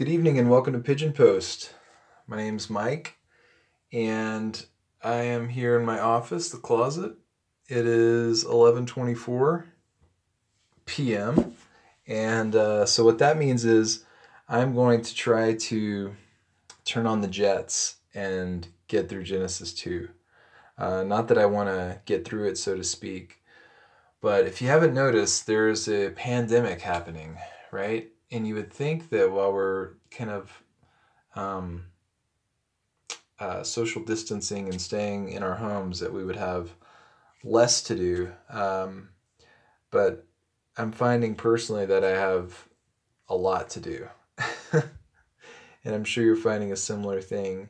Good evening and welcome to Pigeon Post. My name's Mike and I am here in my office, the closet. It is 11:24 p.m. and uh, so what that means is I'm going to try to turn on the jets and get through Genesis 2. Uh, not that I want to get through it, so to speak, but if you haven't noticed, there's a pandemic happening, right? And you would think that while we're kind of um, uh, social distancing and staying in our homes, that we would have less to do. Um, but I'm finding personally that I have a lot to do. and I'm sure you're finding a similar thing.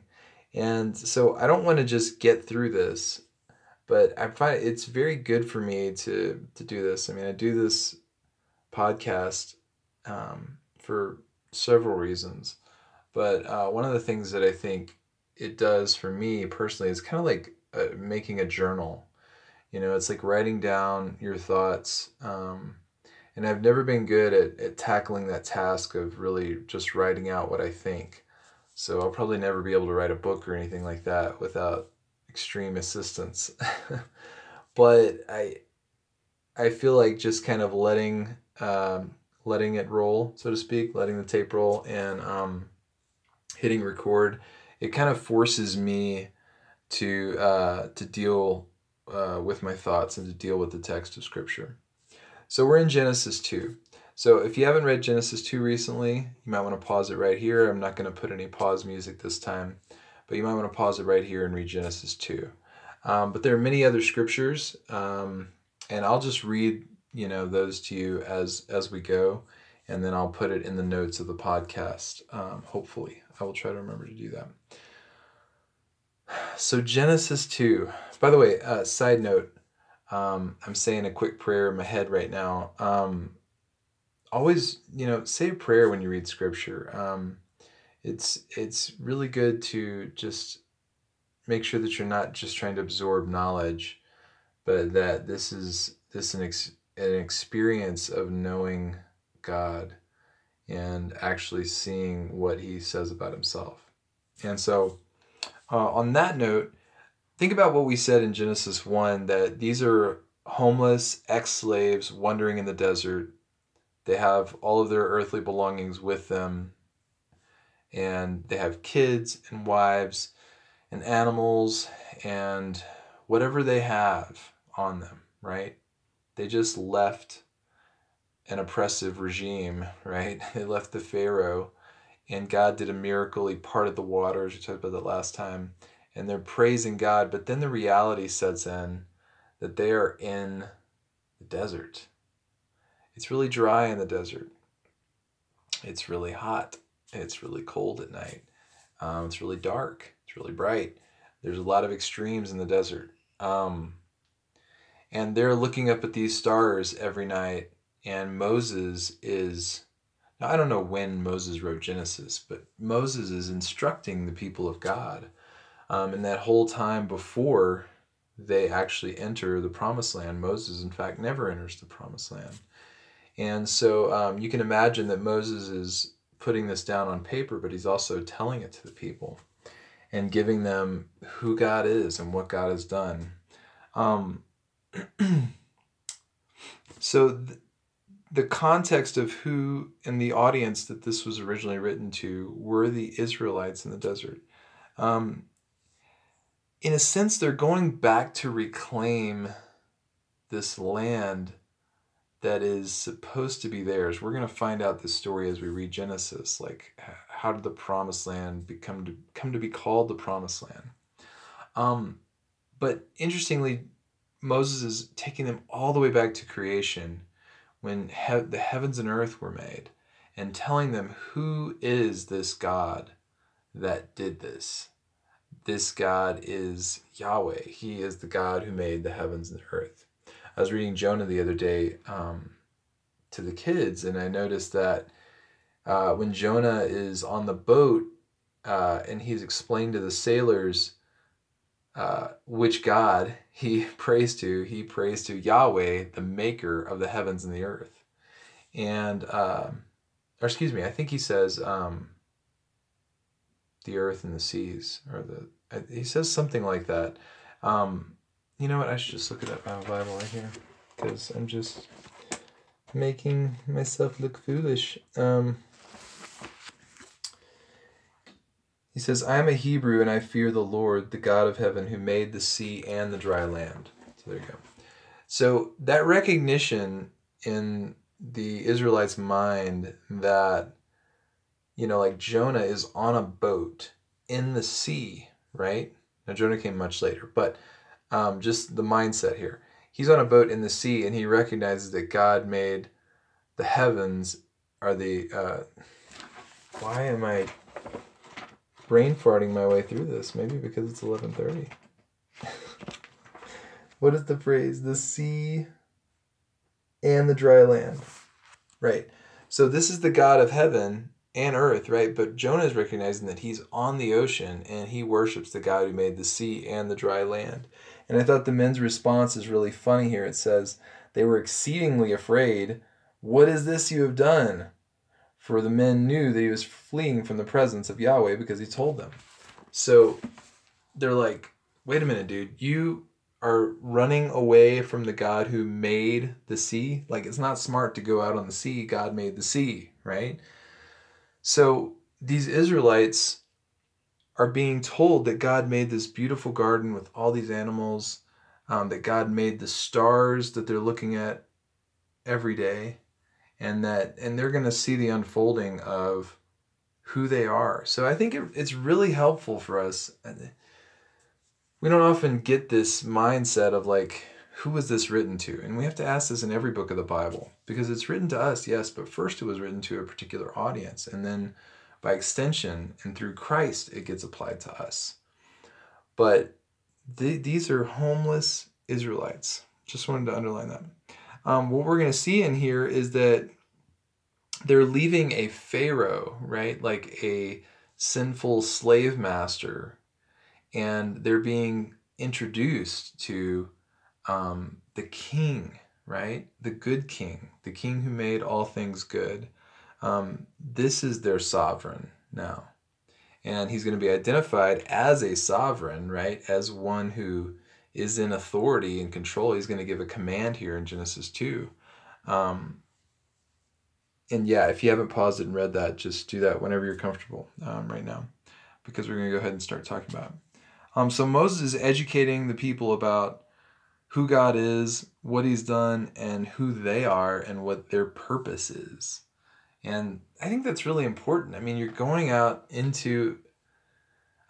And so I don't want to just get through this, but I find it's very good for me to to do this. I mean, I do this podcast um, for several reasons, but uh, one of the things that I think it does for me personally is kind of like uh, making a journal. You know, it's like writing down your thoughts. Um, and I've never been good at, at tackling that task of really just writing out what I think. So I'll probably never be able to write a book or anything like that without extreme assistance. but I I feel like just kind of letting um, letting it roll, so to speak, letting the tape roll and um, hitting record, it kind of forces me to uh, to deal uh, with my thoughts and to deal with the text of Scripture. So we're in Genesis 2. So if you haven't read Genesis 2 recently, you might want to pause it right here. I'm not going to put any pause music this time, but you might want to pause it right here and read Genesis 2. Um, but there are many other scriptures, um, and I'll just read you know those to you as as we go, and then I'll put it in the notes of the podcast. Um, hopefully, I will try to remember to do that. So Genesis 2. By the way, uh, side note, um, I'm saying a quick prayer in my head right now. Um, always, you know, say a prayer when you read scripture. Um, it's it's really good to just make sure that you're not just trying to absorb knowledge, but that this is this an an experience of knowing God and actually seeing what He says about Himself. And so, uh, on that note, think about what we said in Genesis one that these are homeless ex slaves wandering in the desert they have all of their earthly belongings with them, and they have kids and wives and animals and whatever they have on them, right? They just left an oppressive regime, right? They left the Pharaoh, and God did a miracle. He parted the waters. We talked about that last time. And they're praising God, but then the reality sets in that they are in the desert it's really dry in the desert. It's really hot. It's really cold at night. Um, it's really dark. It's really bright. There's a lot of extremes in the desert. Um, and they're looking up at these stars every night. And Moses is, now I don't know when Moses wrote Genesis, but Moses is instructing the people of God. Um, and that whole time before they actually enter the promised land, Moses, in fact, never enters the promised land. And so um, you can imagine that Moses is putting this down on paper, but he's also telling it to the people and giving them who God is and what God has done. Um, so th- the context of who in the audience that this was originally written to were the Israelites in the desert. Um, in a sense, they're going back to reclaim this land that is supposed to be theirs. We're going to find out this story as we read Genesis. Like, how did the promised land become to come to be called the promised land? Um, but interestingly, Moses is taking them all the way back to creation when he- the heavens and earth were made and telling them who is this God that did this. This God is Yahweh. He is the God who made the heavens and the earth. I was reading Jonah the other day um, to the kids, and I noticed that uh, when Jonah is on the boat uh, and he's explained to the sailors uh, which God he prays to, he prays to Yahweh, the maker of the heavens and the earth. And, um, or excuse me, I think he says, um, the earth and the seas, or the he says something like that. Um, you know what? I should just look it up in my Bible right here because I'm just making myself look foolish. Um, he says, I am a Hebrew and I fear the Lord, the God of heaven, who made the sea and the dry land. So there you go. So that recognition in the Israelites' mind that, you know, like Jonah is on a boat in the sea, right? Now, Jonah came much later, but um, just the mindset here. He's on a boat in the sea and he recognizes that God made the heavens are the. Uh, why am I brain farting my way through this? Maybe because it's 11:30. what is the phrase? The sea and the dry land. Right. So this is the God of heaven and earth, right? But Jonah is recognizing that he's on the ocean and he worships the God who made the sea and the dry land. And I thought the men's response is really funny here. It says, They were exceedingly afraid. What is this you have done? For the men knew that he was fleeing from the presence of Yahweh because he told them. So they're like, Wait a minute, dude. You are running away from the God who made the sea. Like, it's not smart to go out on the sea. God made the sea, right? So these Israelites are being told that God made this beautiful garden with all these animals, um, that God made the stars that they're looking at every day, and that and they're going to see the unfolding of who they are. So I think it, it's really helpful for us we don't often get this mindset of like, who was this written to? And we have to ask this in every book of the Bible because it's written to us, yes, but first it was written to a particular audience. And then by extension and through Christ, it gets applied to us. But th- these are homeless Israelites. Just wanted to underline that. Um, what we're going to see in here is that they're leaving a Pharaoh, right? Like a sinful slave master and they're being introduced to um, the king, right? The good king, the king who made all things good. Um, this is their sovereign now. And he's going to be identified as a sovereign, right? As one who is in authority and control. He's going to give a command here in Genesis 2. Um, and yeah, if you haven't paused it and read that, just do that whenever you're comfortable um, right now, because we're going to go ahead and start talking about it. Um, so Moses is educating the people about who God is, what he's done, and who they are, and what their purpose is. And I think that's really important. I mean, you're going out into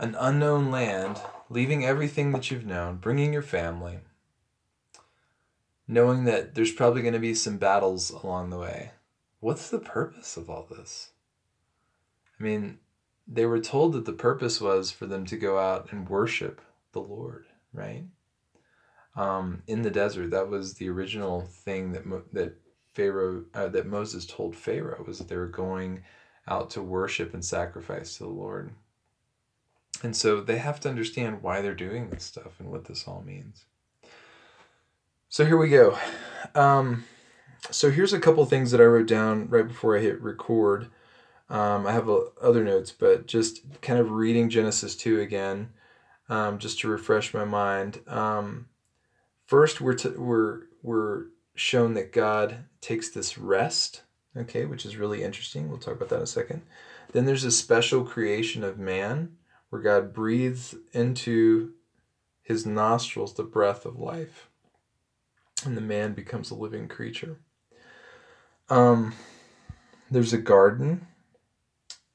an unknown land, leaving everything that you've known, bringing your family, knowing that there's probably going to be some battles along the way. What's the purpose of all this? I mean, they were told that the purpose was for them to go out and worship the Lord, right? Um, in the desert, that was the original thing that Mo- that Pharaoh uh, that Moses told Pharaoh was that they were going out to worship and sacrifice to the Lord. And so they have to understand why they're doing this stuff and what this all means. So here we go. Um, so here's a couple things that I wrote down right before I hit record. Um, I have a, other notes, but just kind of reading Genesis 2 again, um, just to refresh my mind. Um, first, we're, we're, we're shown that God takes this rest, okay, which is really interesting. We'll talk about that in a second. Then there's a special creation of man where God breathes into his nostrils the breath of life, and the man becomes a living creature. Um, there's a garden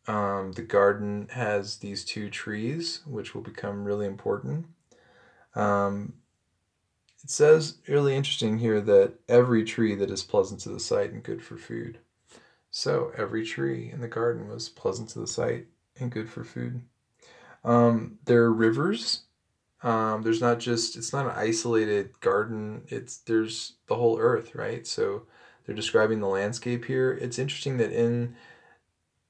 um, the garden has these two trees, which will become really important. Um, it says, really interesting here, that every tree that is pleasant to the sight and good for food. So every tree in the garden was pleasant to the sight and good for food. Um, there are rivers. Um, there's not just it's not an isolated garden. It's there's the whole earth, right? So they're describing the landscape here. It's interesting that in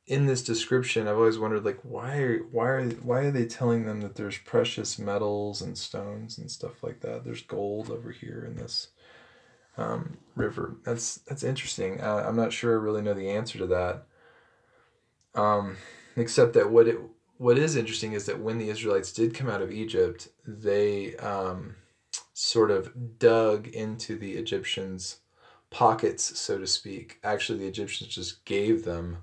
in this description, I've always wondered like why why are why are they telling them that there's precious metals and stones and stuff like that? There's gold over here in this um, river. That's that's interesting. Uh, I'm not sure I really know the answer to that. Um, except that what it what is interesting is that when the Israelites did come out of Egypt, they um, sort of dug into the Egyptians' pockets, so to speak. Actually, the Egyptians just gave them,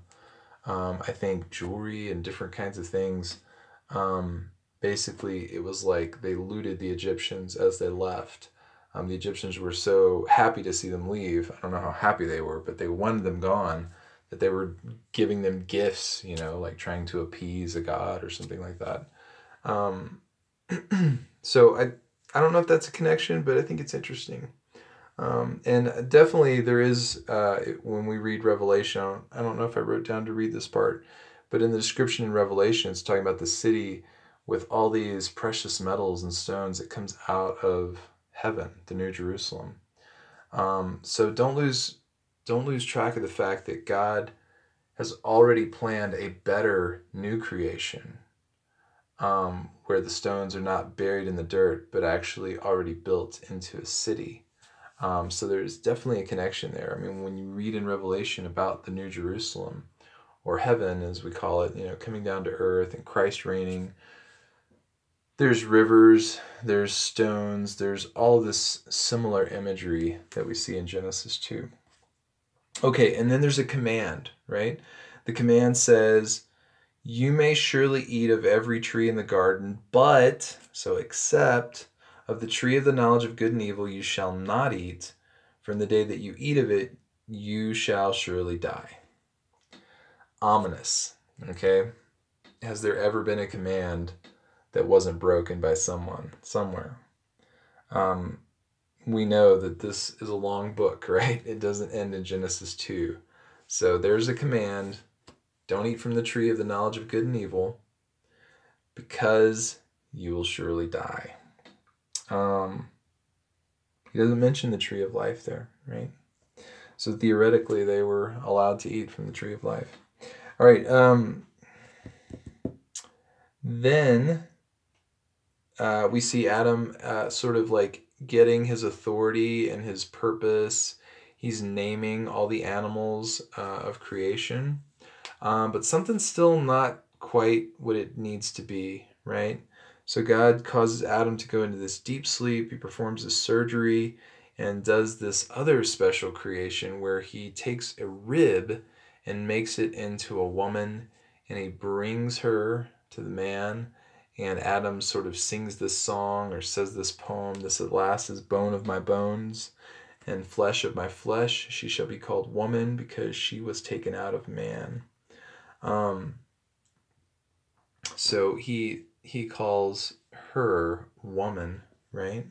um, I think, jewelry and different kinds of things. Um, basically, it was like they looted the Egyptians as they left. Um, the Egyptians were so happy to see them leave. I don't know how happy they were, but they wanted them gone that they were giving them gifts, you know, like trying to appease a god or something like that. Um, so I I don't know if that's a connection, but I think it's interesting. Um, and definitely there is uh, when we read Revelation. I don't know if I wrote down to read this part, but in the description in Revelation, it's talking about the city with all these precious metals and stones that comes out of heaven, the New Jerusalem. Um, so don't lose don't lose track of the fact that God has already planned a better new creation um, where the stones are not buried in the dirt but actually already built into a city. Um, so there's definitely a connection there. I mean, when you read in Revelation about the New Jerusalem or heaven, as we call it, you know, coming down to earth and Christ reigning, there's rivers, there's stones, there's all this similar imagery that we see in Genesis 2. Okay, and then there's a command, right? The command says, You may surely eat of every tree in the garden, but, so except of the tree of the knowledge of good and evil, you shall not eat. From the day that you eat of it, you shall surely die. Ominous, okay? Has there ever been a command that wasn't broken by someone somewhere? Um, we know that this is a long book, right? It doesn't end in Genesis 2. So there's a command don't eat from the tree of the knowledge of good and evil because you will surely die. Um, he doesn't mention the tree of life there, right? So theoretically, they were allowed to eat from the tree of life. All right. Um, then uh, we see Adam uh, sort of like getting his authority and his purpose. He's naming all the animals uh, of creation. Um, but something's still not quite what it needs to be, right? So God causes Adam to go into this deep sleep. He performs a surgery and does this other special creation where he takes a rib and makes it into a woman and he brings her to the man and Adam sort of sings this song or says this poem This at last is bone of my bones and flesh of my flesh. She shall be called woman because she was taken out of man. Um, so he he calls her woman, right?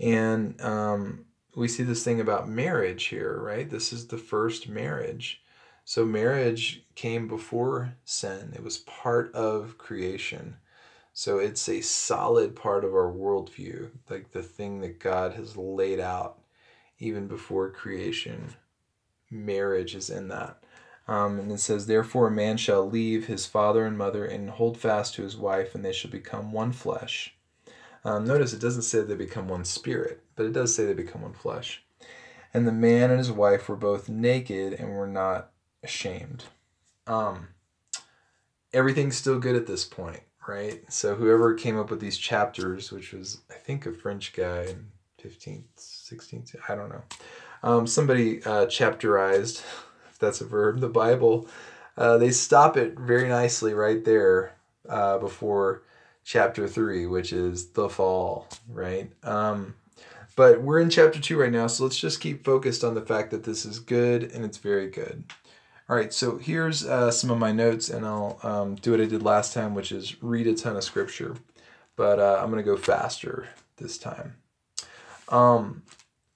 And um, we see this thing about marriage here, right? This is the first marriage. So marriage came before sin. It was part of creation. So it's a solid part of our worldview, like the thing that God has laid out even before creation. Marriage is in that. Um, and it says, Therefore, a man shall leave his father and mother and hold fast to his wife, and they shall become one flesh. Um, notice it doesn't say they become one spirit, but it does say they become one flesh. And the man and his wife were both naked and were not ashamed. Um, everything's still good at this point right? So whoever came up with these chapters, which was I think a French guy in 15th, 16th, I don't know. Um, somebody uh, chapterized, if that's a verb, the Bible. Uh, they stop it very nicely right there uh, before chapter three, which is the fall, right? Um, but we're in chapter two right now, so let's just keep focused on the fact that this is good and it's very good. All right, so here's uh, some of my notes, and I'll um, do what I did last time, which is read a ton of scripture. But uh, I'm going to go faster this time. Um,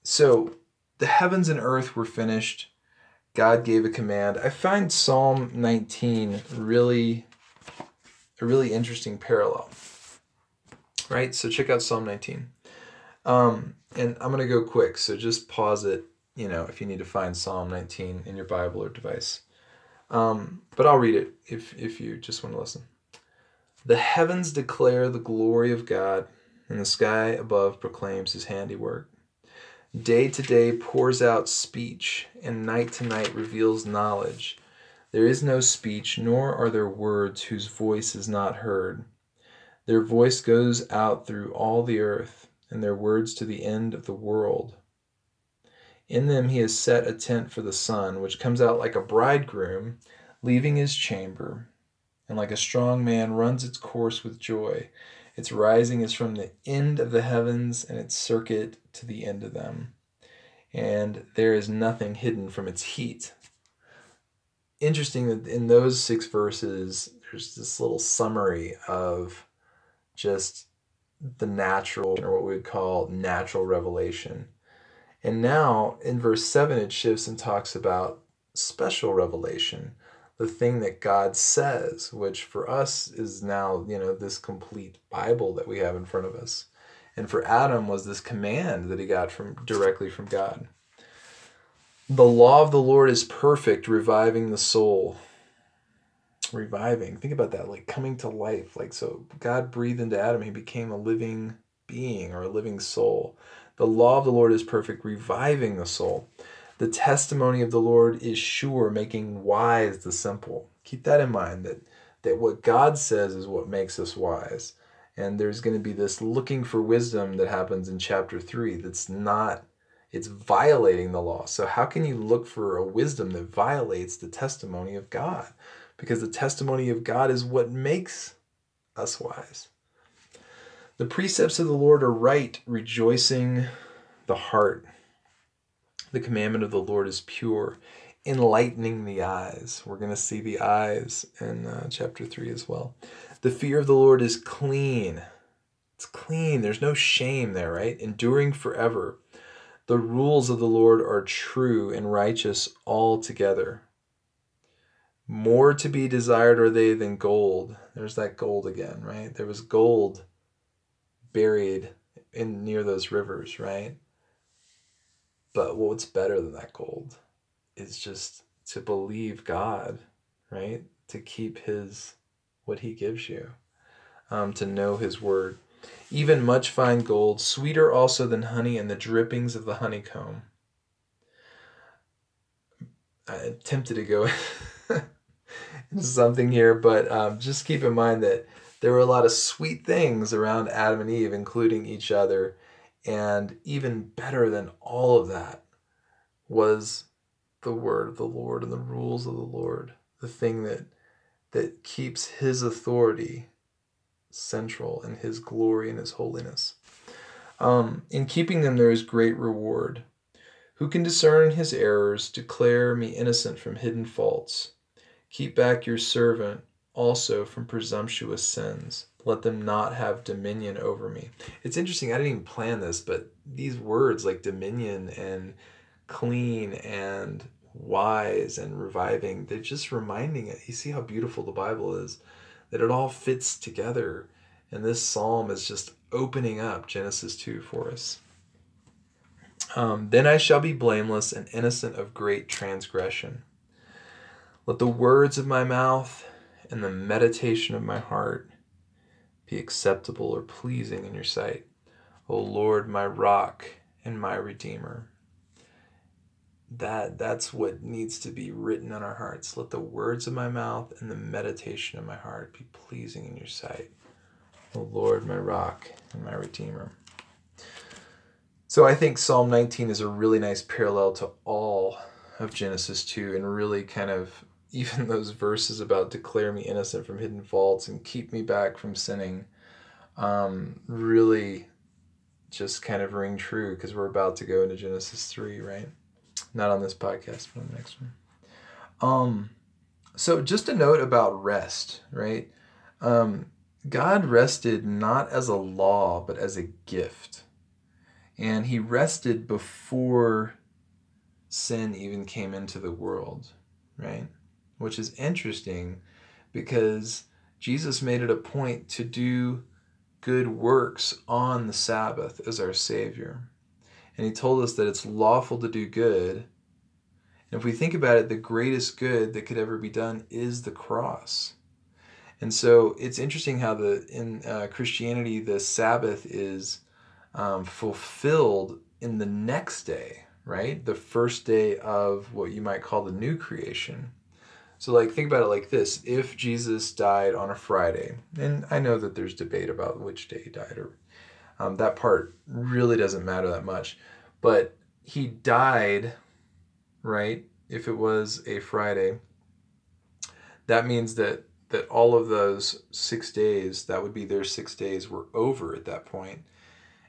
so the heavens and earth were finished. God gave a command. I find Psalm 19 really a really interesting parallel. Right? So check out Psalm 19. Um, and I'm going to go quick, so just pause it, you know, if you need to find Psalm 19 in your Bible or device. Um, but I'll read it if, if you just want to listen. The heavens declare the glory of God, and the sky above proclaims his handiwork. Day to day pours out speech, and night to night reveals knowledge. There is no speech, nor are there words whose voice is not heard. Their voice goes out through all the earth, and their words to the end of the world. In them he has set a tent for the sun, which comes out like a bridegroom leaving his chamber, and like a strong man runs its course with joy. Its rising is from the end of the heavens, and its circuit to the end of them. And there is nothing hidden from its heat. Interesting that in those six verses, there's this little summary of just the natural, or what we would call natural revelation. And now in verse 7, it shifts and talks about special revelation, the thing that God says, which for us is now, you know, this complete Bible that we have in front of us. And for Adam was this command that he got from directly from God. The law of the Lord is perfect, reviving the soul. Reviving. Think about that, like coming to life. Like, so God breathed into Adam, he became a living being or a living soul. The law of the Lord is perfect, reviving the soul. The testimony of the Lord is sure, making wise the simple. Keep that in mind that, that what God says is what makes us wise. And there's going to be this looking for wisdom that happens in chapter 3 that's not, it's violating the law. So, how can you look for a wisdom that violates the testimony of God? Because the testimony of God is what makes us wise. The precepts of the Lord are right, rejoicing the heart. The commandment of the Lord is pure, enlightening the eyes. We're going to see the eyes in uh, chapter 3 as well. The fear of the Lord is clean. It's clean. There's no shame there, right? Enduring forever. The rules of the Lord are true and righteous altogether. More to be desired are they than gold. There's that gold again, right? There was gold buried in near those rivers, right? But what's better than that gold is just to believe God, right? To keep His, what He gives you, um, to know His word. Even much fine gold, sweeter also than honey and the drippings of the honeycomb. I'm tempted to go into something here, but um, just keep in mind that there were a lot of sweet things around Adam and Eve, including each other and even better than all of that was the word of the Lord and the rules of the Lord, the thing that that keeps his authority central and his glory and his holiness. Um, in keeping them, there is great reward. Who can discern his errors? Declare me innocent from hidden faults. Keep back your servant also from presumptuous sins let them not have dominion over me. It's interesting, I didn't even plan this, but these words like dominion and clean and wise and reviving, they're just reminding it. You see how beautiful the Bible is, that it all fits together. And this psalm is just opening up Genesis 2 for us. Um, then I shall be blameless and innocent of great transgression. Let the words of my mouth and the meditation of my heart be acceptable or pleasing in your sight. O Lord, my rock and my redeemer. That that's what needs to be written on our hearts. Let the words of my mouth and the meditation of my heart be pleasing in your sight. O Lord, my rock and my redeemer. So I think Psalm 19 is a really nice parallel to all of Genesis 2 and really kind of even those verses about declare me innocent from hidden faults and keep me back from sinning um, really just kind of ring true because we're about to go into Genesis 3, right? Not on this podcast, but on the next one. Um, so just a note about rest, right? Um, God rested not as a law, but as a gift. And he rested before sin even came into the world, right? Which is interesting because Jesus made it a point to do good works on the Sabbath as our Savior. And He told us that it's lawful to do good. And if we think about it, the greatest good that could ever be done is the cross. And so it's interesting how the in uh, Christianity the Sabbath is um, fulfilled in the next day, right? The first day of what you might call the new creation. So, like, think about it like this if Jesus died on a Friday, and I know that there's debate about which day he died, or um, that part really doesn't matter that much, but he died, right? If it was a Friday, that means that that all of those six days, that would be their six days, were over at that.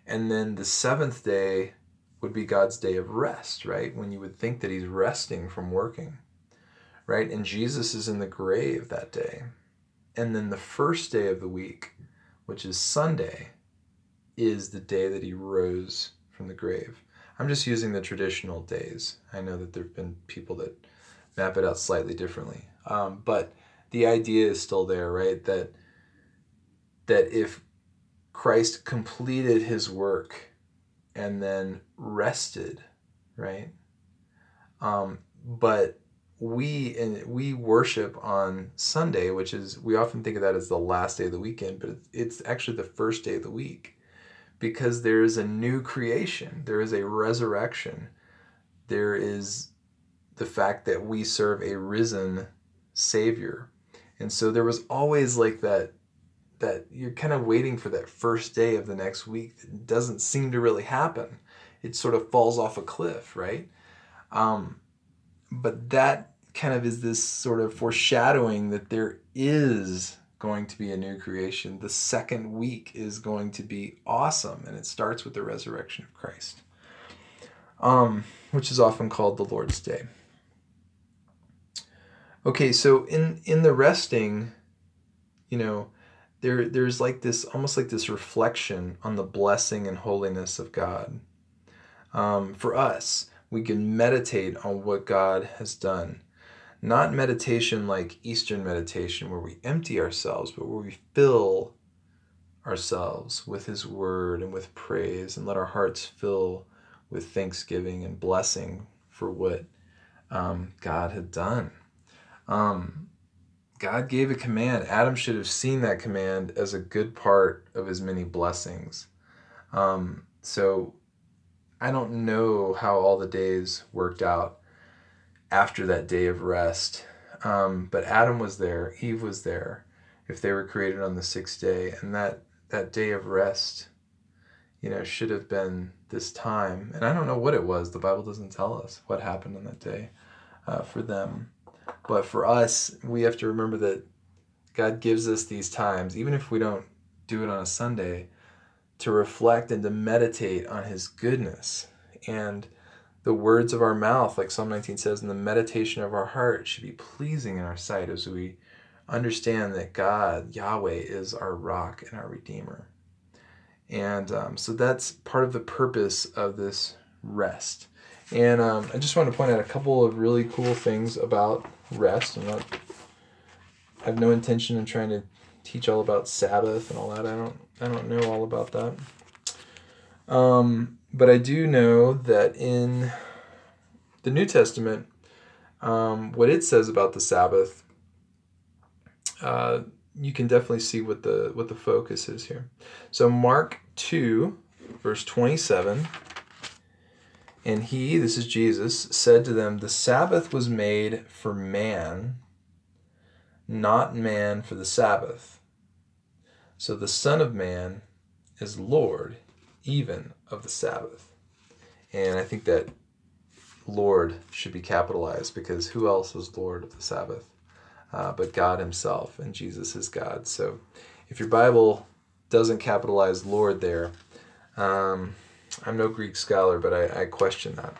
And then the seventh day would be God's day of rest, right? When you would think that he's resting from working right? And Jesus is in the grave that day. And then the first day of the week, which is Sunday, is the day that he rose from the grave. I'm just using the traditional days. I know that there have been people that map it out slightly differently. Um, but the idea is still there, right? That that if Christ completed his work and then rested, right? Um, but we and we worship on Sunday, which is we often think of that as the last day of the weekend, but it's actually the first day of the week because there is a new creation, there is a resurrection, there is the fact that we serve a risen Savior, and so there was always like that that you're kind of waiting for that first day of the next week that doesn't seem to really happen. It sort of falls off a cliff, right? Um, but that kind of is this sort of foreshadowing that there is going to be a new creation. The second week is going to be awesome, and it starts with the resurrection of Christ, um, which is often called the Lord's Day. Okay, so in in the resting, you know, there there's like this almost like this reflection on the blessing and holiness of God. Um, for us, we can meditate on what God has done. Not meditation like Eastern meditation, where we empty ourselves, but where we fill ourselves with His Word and with praise and let our hearts fill with thanksgiving and blessing for what um, God had done. Um, God gave a command. Adam should have seen that command as a good part of his many blessings. Um, so I don't know how all the days worked out after that day of rest. Um, but Adam was there, Eve was there, if they were created on the sixth day, and that that day of rest, you know, should have been this time. And I don't know what it was. The Bible doesn't tell us what happened on that day uh, for them. But for us, we have to remember that God gives us these times, even if we don't do it on a Sunday to reflect and to meditate on his goodness. And the words of our mouth like psalm 19 says and the meditation of our heart should be pleasing in our sight as we understand that god yahweh is our rock and our redeemer. And um, so that's part of the purpose of this rest. And um, i just want to point out a couple of really cool things about rest. I'm not i have no intention in trying to teach all about sabbath and all that i don't I don't know all about that. Um, but I do know that in the New Testament, um, what it says about the Sabbath, uh, you can definitely see what the what the focus is here. So Mark two, verse twenty seven. And he, this is Jesus, said to them, The Sabbath was made for man, not man for the Sabbath. So the Son of Man is Lord even of the Sabbath. And I think that Lord should be capitalized because who else is Lord of the Sabbath uh, but God Himself, and Jesus is God. So if your Bible doesn't capitalize Lord there, um, I'm no Greek scholar, but I, I question that.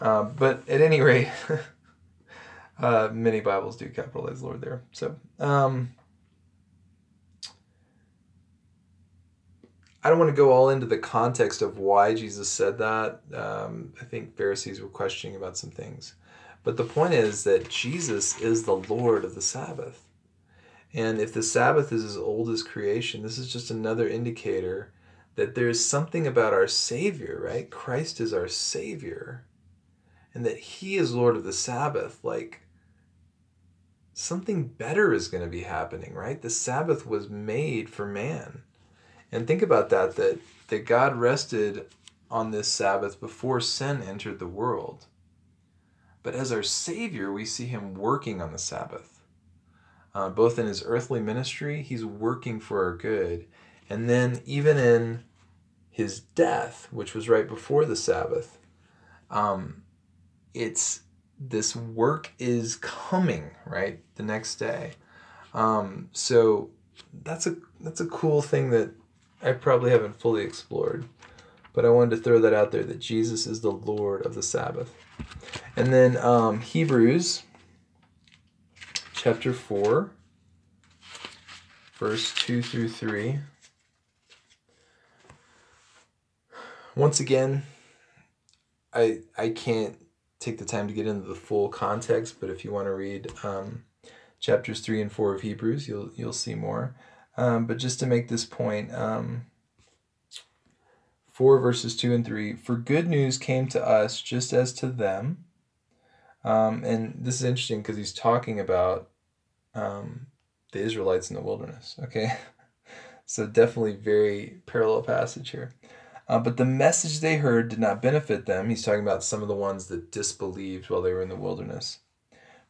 Uh, but at any rate, uh, many Bibles do capitalize Lord there. So, um, I don't want to go all into the context of why Jesus said that. Um, I think Pharisees were questioning about some things. But the point is that Jesus is the Lord of the Sabbath. And if the Sabbath is as old as creation, this is just another indicator that there's something about our Savior, right? Christ is our Savior. And that He is Lord of the Sabbath. Like, something better is going to be happening, right? The Sabbath was made for man. And think about that that that God rested on this Sabbath before sin entered the world. but as our Savior, we see him working on the Sabbath. Uh, both in his earthly ministry, he's working for our good. And then even in his death, which was right before the Sabbath, um, it's this work is coming right the next day. Um, so that's a that's a cool thing that I probably haven't fully explored, but I wanted to throw that out there that Jesus is the Lord of the Sabbath. And then um, Hebrews chapter 4, verse 2 through 3. Once again, I I can't take the time to get into the full context, but if you want to read um, chapters three and four of Hebrews, you'll you'll see more. Um, but just to make this point, um, four verses two and three. For good news came to us just as to them. Um, and this is interesting because he's talking about um, the Israelites in the wilderness. Okay, so definitely very parallel passage here. Uh, but the message they heard did not benefit them. He's talking about some of the ones that disbelieved while they were in the wilderness,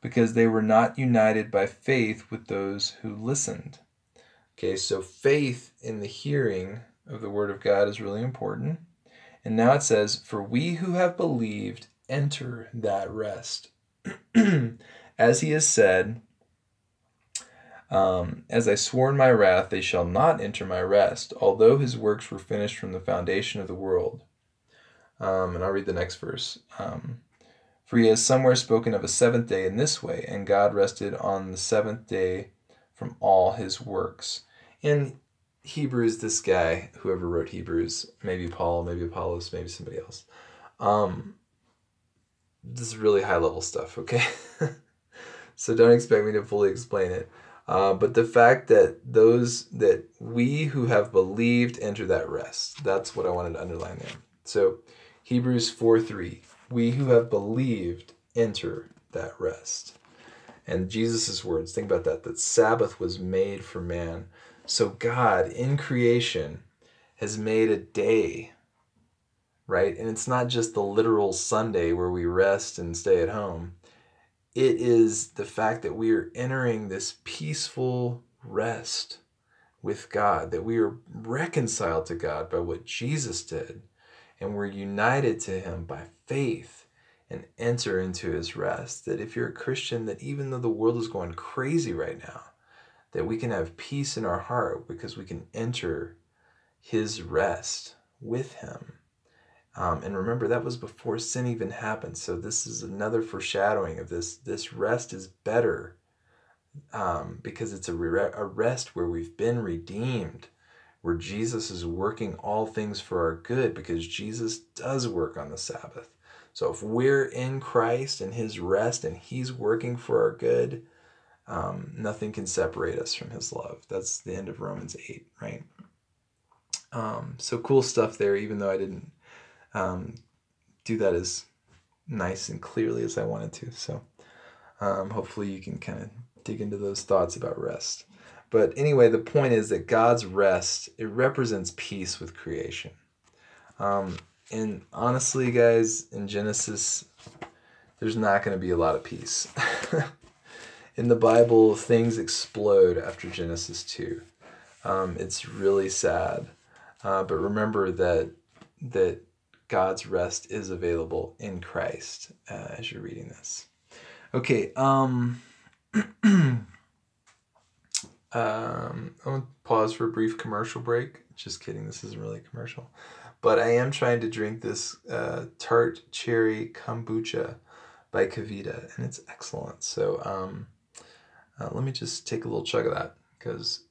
because they were not united by faith with those who listened. Okay, so faith in the hearing of the word of God is really important. And now it says, For we who have believed enter that rest. As he has said, um, As I swore in my wrath, they shall not enter my rest, although his works were finished from the foundation of the world. Um, and I'll read the next verse. Um, For he has somewhere spoken of a seventh day in this way, and God rested on the seventh day from all his works. In Hebrews, this guy, whoever wrote Hebrews, maybe Paul, maybe Apollos, maybe somebody else. Um, this is really high level stuff, okay? so don't expect me to fully explain it. Uh, but the fact that those that we who have believed enter that rest, that's what I wanted to underline there. So Hebrews 4 3, we who have believed enter that rest. And Jesus' words, think about that, that Sabbath was made for man. So God in creation has made a day, right? And it's not just the literal Sunday where we rest and stay at home it is the fact that we are entering this peaceful rest with God, that we are reconciled to God by what Jesus did, and we're united to Him by faith and enter into His rest. That if you're a Christian, that even though the world is going crazy right now, that we can have peace in our heart because we can enter His rest with Him. Um, and remember, that was before sin even happened. So this is another foreshadowing of this. This rest is better um, because it's a, re- a rest where we've been redeemed, where Jesus is working all things for our good because Jesus does work on the Sabbath. So if we're in Christ and His rest and He's working for our good, um, nothing can separate us from His love. That's the end of Romans 8, right? Um, so cool stuff there, even though I didn't um, do that as nice and clearly as I wanted to. So um, hopefully you can kind of dig into those thoughts about rest. But anyway, the point is that God's rest it represents peace with creation. Um, and honestly, guys, in Genesis, there's not going to be a lot of peace. in the Bible, things explode after Genesis 2. Um, it's really sad. Uh, but remember that that God's rest is available in Christ uh, as you're reading this. Okay, um, um, to pause for a brief commercial break. Just kidding, this isn't really a commercial. But I am trying to drink this uh, tart cherry kombucha by KeVita, and it's excellent. So um, uh, let me just take a little chug of that because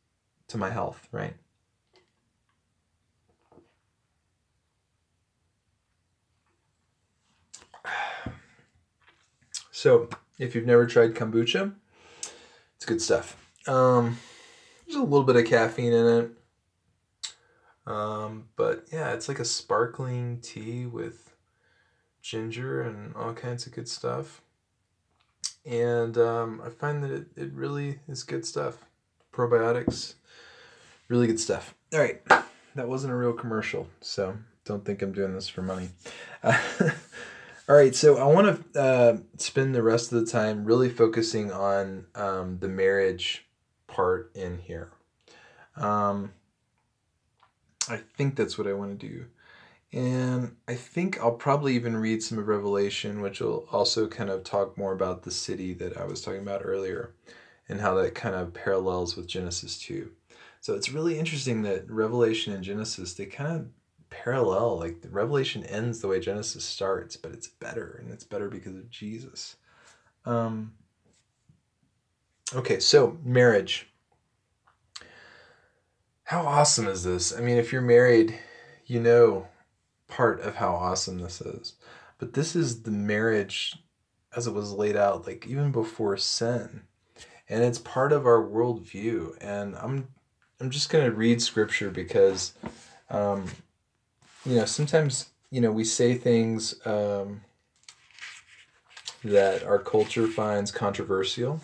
to my health, right? So, if you've never tried kombucha, it's good stuff. Um, there's a little bit of caffeine in it. Um, but yeah, it's like a sparkling tea with ginger and all kinds of good stuff. And um, I find that it, it really is good stuff. Probiotics, really good stuff. All right, that wasn't a real commercial, so don't think I'm doing this for money. All right, so I want to uh, spend the rest of the time really focusing on um, the marriage part in here. Um, I think that's what I want to do. And I think I'll probably even read some of Revelation, which will also kind of talk more about the city that I was talking about earlier and how that kind of parallels with Genesis 2. So it's really interesting that Revelation and Genesis, they kind of parallel. Like the Revelation ends the way Genesis starts, but it's better, and it's better because of Jesus. Um, okay, so marriage. How awesome is this? I mean, if you're married, you know part of how awesome this is. But this is the marriage as it was laid out, like even before sin. And it's part of our worldview. And I'm I'm just gonna read scripture because um, you know, sometimes, you know, we say things um, that our culture finds controversial,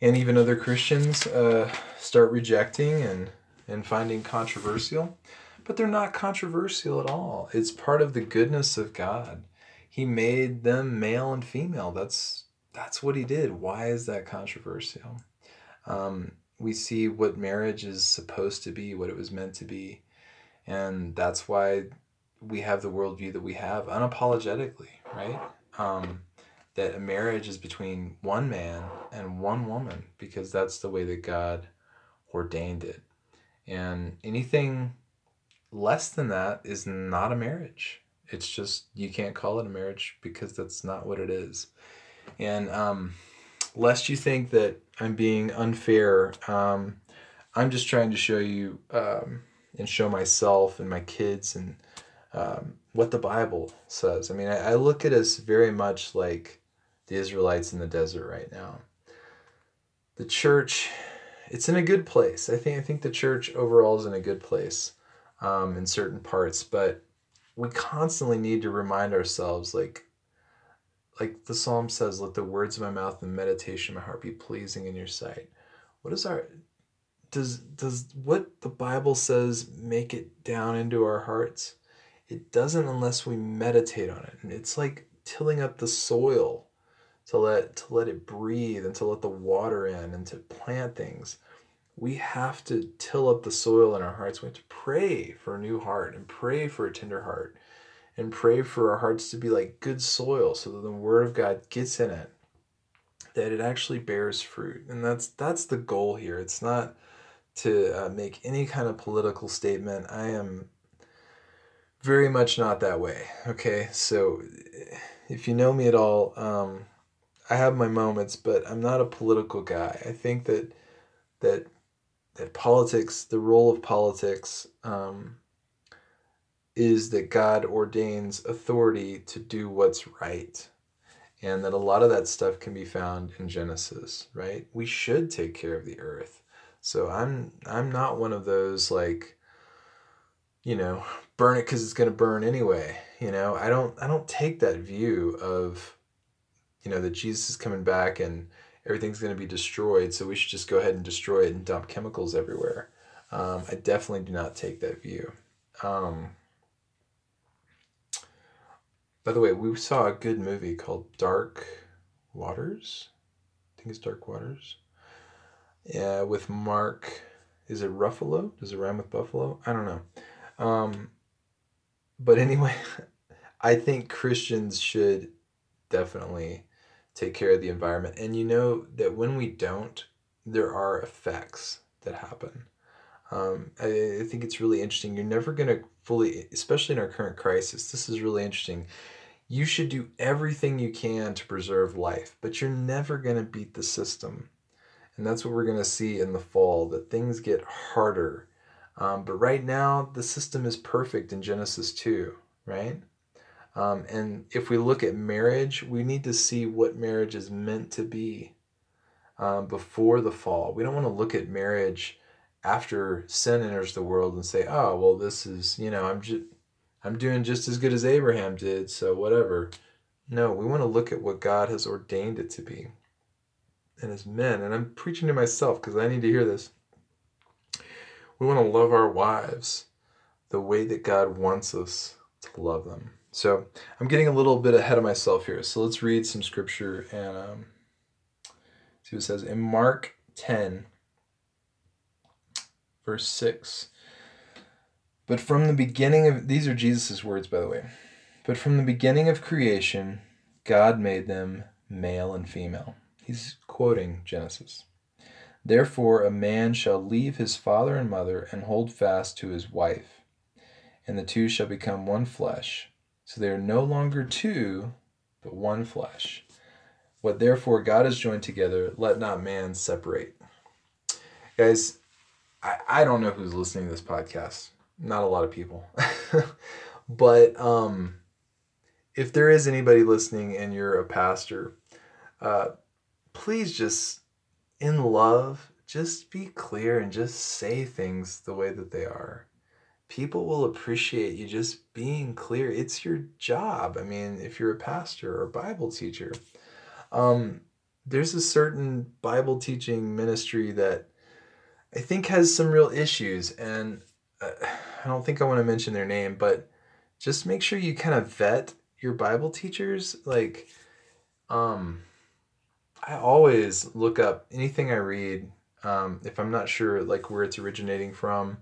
and even other Christians uh, start rejecting and, and finding controversial, but they're not controversial at all. It's part of the goodness of God. He made them male and female. That's that's what he did. Why is that controversial? Um, we see what marriage is supposed to be, what it was meant to be and that's why we have the worldview that we have unapologetically, right? Um, that a marriage is between one man and one woman because that's the way that God ordained it. And anything less than that is not a marriage. It's just, you can't call it a marriage because that's not what it is. And um, lest you think that I'm being unfair, um, I'm just trying to show you um, and show myself and my kids and um, what the Bible says. I mean, I, I look at us very much like the Israelites in the desert right now. The church, it's in a good place. I think I think the church overall is in a good place um, in certain parts, but we constantly need to remind ourselves, like like the psalm says, "Let the words of my mouth and meditation of my heart be pleasing in your sight." What is our does does what the bible says make it down into our hearts it doesn't unless we meditate on it and it's like tilling up the soil to let to let it breathe and to let the water in and to plant things we have to till up the soil in our hearts we have to pray for a new heart and pray for a tender heart and pray for our hearts to be like good soil so that the word of god gets in it that it actually bears fruit and that's that's the goal here it's not to uh, make any kind of political statement. I am very much not that way. Okay, so if you know me at all, um, I have my moments, but I'm not a political guy. I think that that that politics, the role of politics, um, is that God ordains authority to do what's right. And that a lot of that stuff can be found in Genesis, right? We should take care of the earth so I'm I'm not one of those like you know, burn it cuz it's going to burn anyway, you know. I don't I don't take that view of you know that Jesus is coming back and everything's going to be destroyed, so we should just go ahead and destroy it and dump chemicals everywhere. Um, I definitely do not take that view. Um, by the way, we saw a good movie called Dark Waters. I think it's Dark Waters. Yeah, with Mark. Is it Ruffalo? Does it rhyme with Buffalo? I don't know. Um, but anyway, I think Christians should definitely take care of the environment. And you know that when we don't, there are effects that happen. Um, I, I think it's really interesting. You're never going to fully, especially in our current crisis, this is really interesting. You should do everything you can to preserve life, but you're never going to beat the system. And that's what we're going to see in the fall, that things get harder. Um, but right now, the system is perfect in Genesis 2, right? Um, and if we look at marriage, we need to see what marriage is meant to be um, before the fall. We don't want to look at marriage after sin enters the world and say, "Oh, well, this is you know, I'm just I'm doing just as good as Abraham did, so whatever." No, we want to look at what God has ordained it to be and as men, and I'm preaching to myself because I need to hear this. We want to love our wives the way that God wants us to love them. So I'm getting a little bit ahead of myself here. So let's read some scripture and um, see what it says in Mark 10, verse 6. But from the beginning of, these are Jesus' words, by the way. But from the beginning of creation, God made them male and female. He's quoting Genesis. Therefore, a man shall leave his father and mother and hold fast to his wife, and the two shall become one flesh. So they are no longer two, but one flesh. What therefore God has joined together, let not man separate. Guys, I, I don't know who's listening to this podcast. Not a lot of people. but um, if there is anybody listening and you're a pastor, uh, please just, in love, just be clear and just say things the way that they are people will appreciate you just being clear. It's your job. I mean, if you're a pastor or a Bible teacher, um, there's a certain Bible teaching ministry that I think has some real issues, and uh, I don't think I want to mention their name, but just make sure you kind of vet your Bible teachers. Like, um, I always look up anything I read um, if I'm not sure like where it's originating from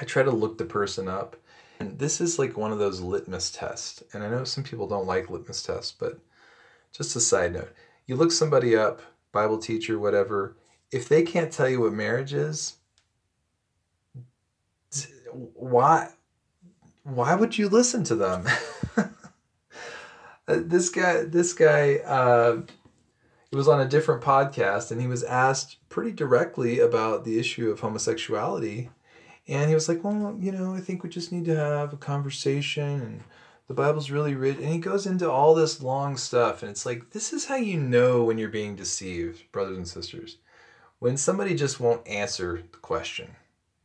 I try to look the person up. And this is like one of those litmus tests. And I know some people don't like litmus tests, but just a side note. You look somebody up, Bible teacher, whatever, if they can't tell you what marriage is, why why would you listen to them? Uh, this guy this guy uh, he was on a different podcast and he was asked pretty directly about the issue of homosexuality and he was like, well, you know, I think we just need to have a conversation and the Bible's really rich. And he goes into all this long stuff. And it's like, this is how you know when you're being deceived, brothers and sisters. When somebody just won't answer the question.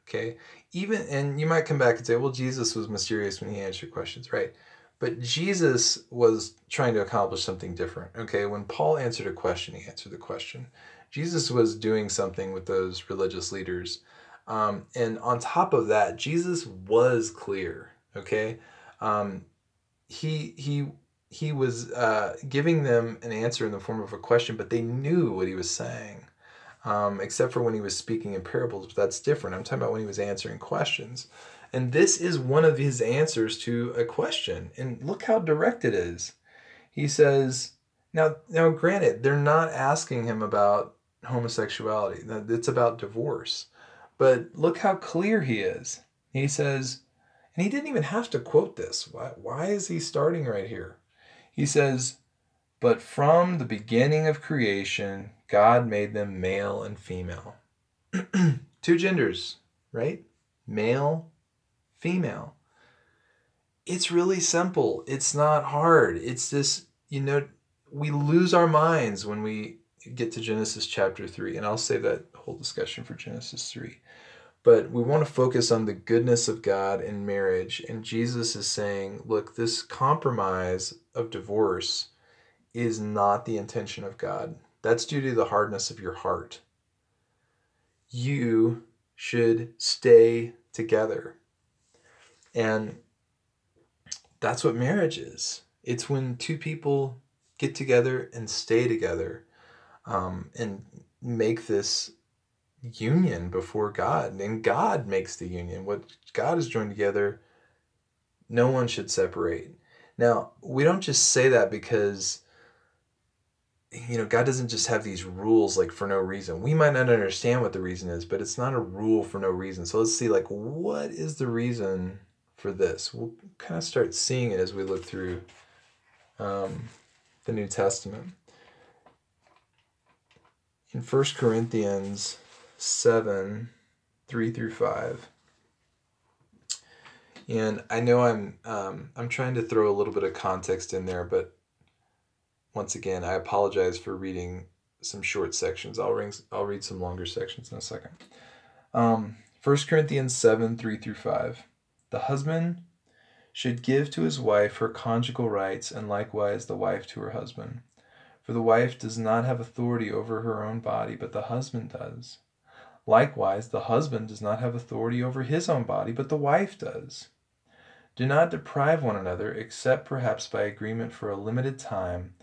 Okay? Even, and you might come back and say, well, Jesus was mysterious when he answered questions, right? But Jesus was trying to accomplish something different. Okay? When Paul answered a question, he answered the question. Jesus was doing something with those religious leaders um, and on top of that, Jesus was clear. Okay, um, he he he was uh, giving them an answer in the form of a question, but they knew what he was saying. Um, except for when he was speaking in parables, but that's different. I'm talking about when he was answering questions. And this is one of his answers to a question. And look how direct it is. He says, now, now granted, they're not asking him about homosexuality. It's about divorce. But look how clear he is. He says, and he didn't even have to quote this. Why, why is he starting right here? He says, But from the beginning of creation, God made them male and female. Two genders, right? Male, female. It's really simple. It's not hard. It's this, you know, we lose our minds when we get to Genesis chapter 3. And I'll save that whole discussion for Genesis 3. But we want to focus on the goodness of God in marriage. And Jesus is saying, look, this compromise of divorce is not the intention of God. That's due to the hardness of your heart. You should stay together. And that's what marriage is it's when two people get together and stay together um, and make this union before God, and God makes the union. What God has joined together, no one should separate. Now, we don't just say that because you know, God doesn't just have these rules like for no reason. We might not understand what the reason is, but it's not a rule for no reason. So let's see like what is the reason for this? We'll kind of start seeing it as we look through um, the New Testament. In First Corinthians 7 3 through 5 and i know i'm um, i'm trying to throw a little bit of context in there but once again i apologize for reading some short sections. I'll, ring, I'll read some longer sections in a second. Um, 1 corinthians 7 3 through 5 the husband should give to his wife her conjugal rights and likewise the wife to her husband. For the wife does not have authority over her own body but the husband does Likewise, the husband does not have authority over his own body, but the wife does. Do not deprive one another, except perhaps by agreement for a limited time,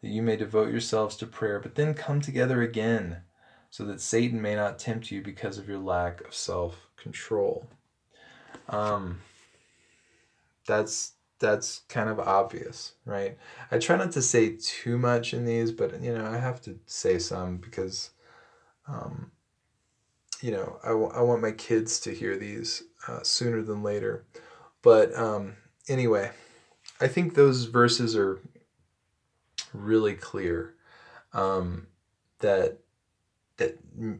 that you may devote yourselves to prayer, but then come together again, so that Satan may not tempt you because of your lack of self control. Um, that's that's kind of obvious, right? I try not to say too much in these, but you know, I have to say some because, um, you know, I, w- I want my kids to hear these uh, sooner than later. But um, anyway, I think those verses are really clear um, that that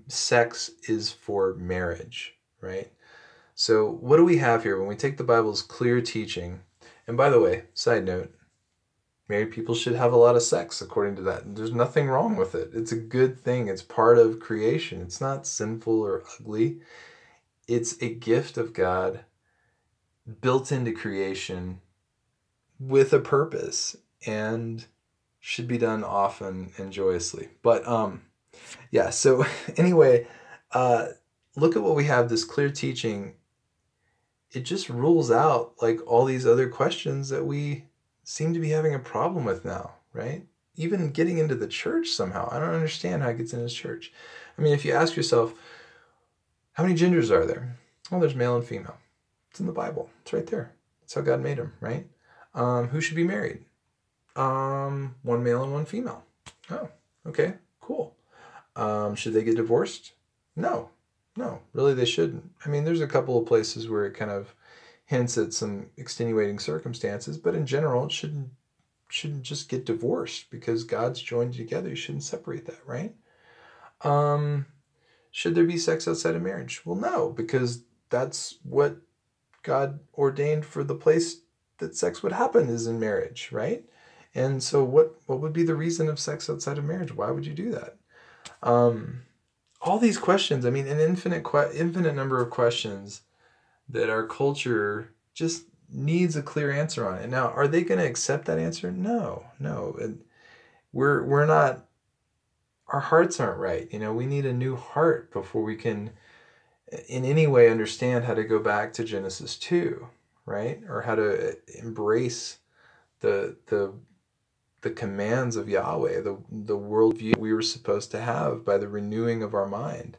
sex is for marriage, right? So what do we have here when we take the Bible's clear teaching? And by the way, side note, married people should have a lot of sex according to that. There's nothing wrong with it. It's a good thing. It's part of creation. It's not sinful or ugly. It's a gift of God built into creation with a purpose and should be done often and joyously. But um yeah, so anyway, uh look at what we have this clear teaching. It just rules out like all these other questions that we seem to be having a problem with now, right? Even getting into the church somehow. I don't understand how it gets into the church. I mean, if you ask yourself, how many genders are there? Well, there's male and female. It's in the Bible. It's right there. That's how God made them, right? Um, who should be married? Um, one male and one female. Oh, okay, cool. Um, should they get divorced? No, no, really they shouldn't. I mean, there's a couple of places where it kind of hints at some extenuating circumstances, but in general, it shouldn't shouldn't just get divorced because God's joined together. You shouldn't separate that, right? Um, should there be sex outside of marriage? Well, no, because that's what God ordained for the place that sex would happen is in marriage, right? And so, what what would be the reason of sex outside of marriage? Why would you do that? Um, all these questions. I mean, an infinite que- infinite number of questions that our culture just needs a clear answer on it. Now, are they going to accept that answer? No, no. We're we're not. Our hearts aren't right. You know, we need a new heart before we can in any way understand how to go back to Genesis 2, right? Or how to eh, embrace the the the commands of Yahweh, the the worldview we were supposed to have by the renewing of our mind.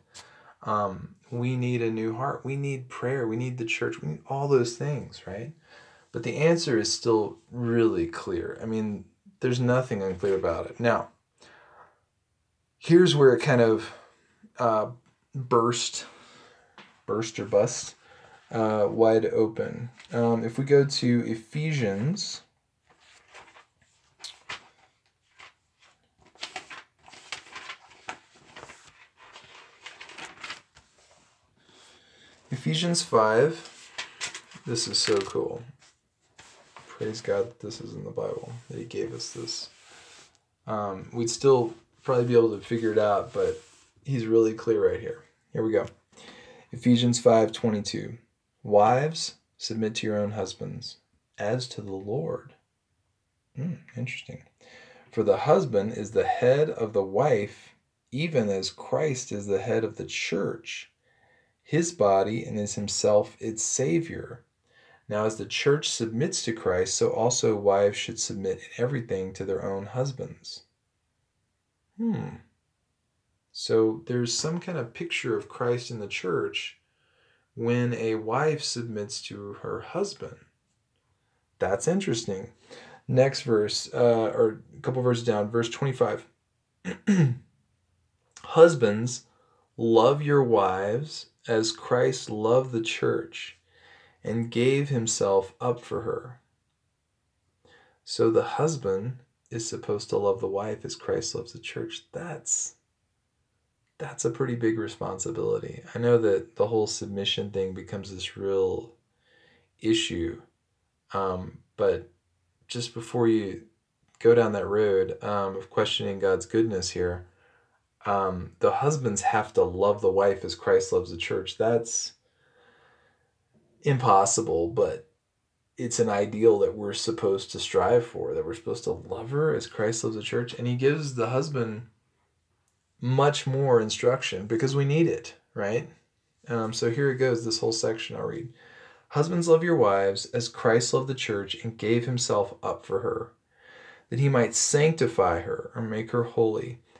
Um, we need a new heart. We need prayer. We need the church. We need all those things, right? But the answer is still really clear. I mean, there's nothing unclear about it. Now, here's where it kind of uh, burst burst or bust uh, wide open. Um, if we go to Ephesians, Ephesians 5, this is so cool. Praise God that this is in the Bible, that He gave us this. Um, we'd still probably be able to figure it out, but He's really clear right here. Here we go. Ephesians 5:22 Wives submit to your own husbands as to the Lord. Mm, interesting. For the husband is the head of the wife, even as Christ is the head of the church, his body, and is himself its Savior. Now, as the church submits to Christ, so also wives should submit in everything to their own husbands. Hmm. So there's some kind of picture of Christ in the church when a wife submits to her husband. That's interesting. Next verse, uh, or a couple verses down, verse 25. Husbands, love your wives as Christ loved the church and gave himself up for her. So the husband is supposed to love the wife as Christ loves the church. That's that's a pretty big responsibility. I know that the whole submission thing becomes this real issue. Um, but just before you go down that road um, of questioning God's goodness here, um, the husbands have to love the wife as Christ loves the church. That's impossible, but it's an ideal that we're supposed to strive for, that we're supposed to love her as Christ loves the church. And he gives the husband much more instruction because we need it, right? Um, so here it goes, this whole section I'll read. Husbands, love your wives as Christ loved the church and gave himself up for her, that he might sanctify her or make her holy,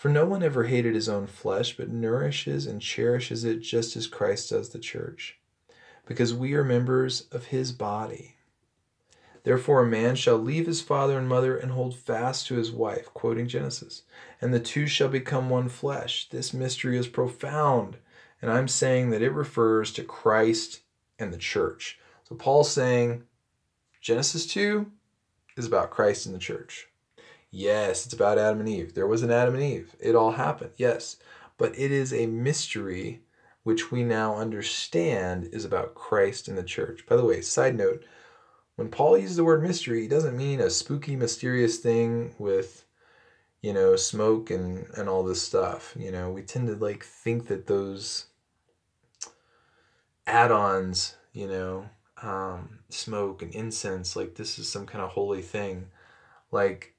For no one ever hated his own flesh, but nourishes and cherishes it just as Christ does the church, because we are members of his body. Therefore, a man shall leave his father and mother and hold fast to his wife, quoting Genesis, and the two shall become one flesh. This mystery is profound and I'm saying that it refers to Christ and the church. So Paul's saying Genesis 2 is about Christ and the church. Yes, it's about Adam and Eve. There was an Adam and Eve. It all happened. Yes. But it is a mystery which we now understand is about Christ and the church. By the way, side note, when Paul uses the word mystery, he doesn't mean a spooky, mysterious thing with you know smoke and and all this stuff you know we tend to like think that those add-ons, you know, um, smoke and incense, like this is some kind of holy thing. Like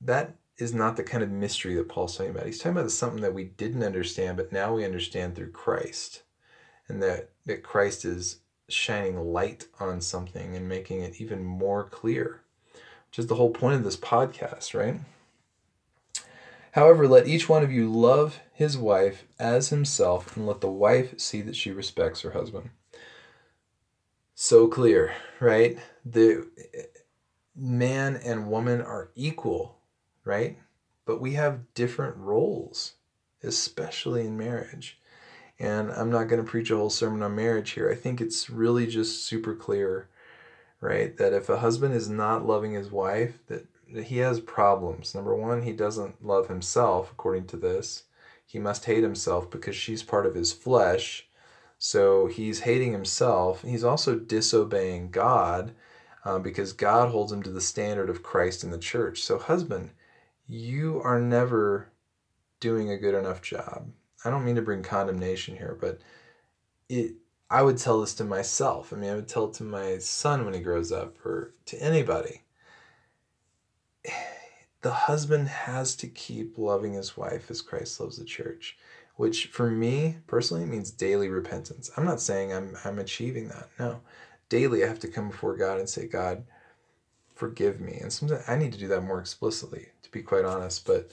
that is not the kind of mystery that Paul's talking about. He's talking about something that we didn't understand, but now we understand through Christ. And that, that Christ is shining light on something and making it even more clear, which is the whole point of this podcast, right? However, let each one of you love his wife as himself, and let the wife see that she respects her husband. So clear, right? The man and woman are equal, right? But we have different roles, especially in marriage. And I'm not going to preach a whole sermon on marriage here. I think it's really just super clear, right? That if a husband is not loving his wife, that he has problems. Number one, he doesn't love himself, according to this. He must hate himself because she's part of his flesh. So he's hating himself. He's also disobeying God uh, because God holds him to the standard of Christ in the church. So, husband, you are never doing a good enough job. I don't mean to bring condemnation here, but it I would tell this to myself. I mean, I would tell it to my son when he grows up or to anybody the husband has to keep loving his wife as Christ loves the church, which for me personally means daily repentance. I'm not saying I'm I'm achieving that. No. Daily I have to come before God and say, God, forgive me. And sometimes I need to do that more explicitly, to be quite honest. But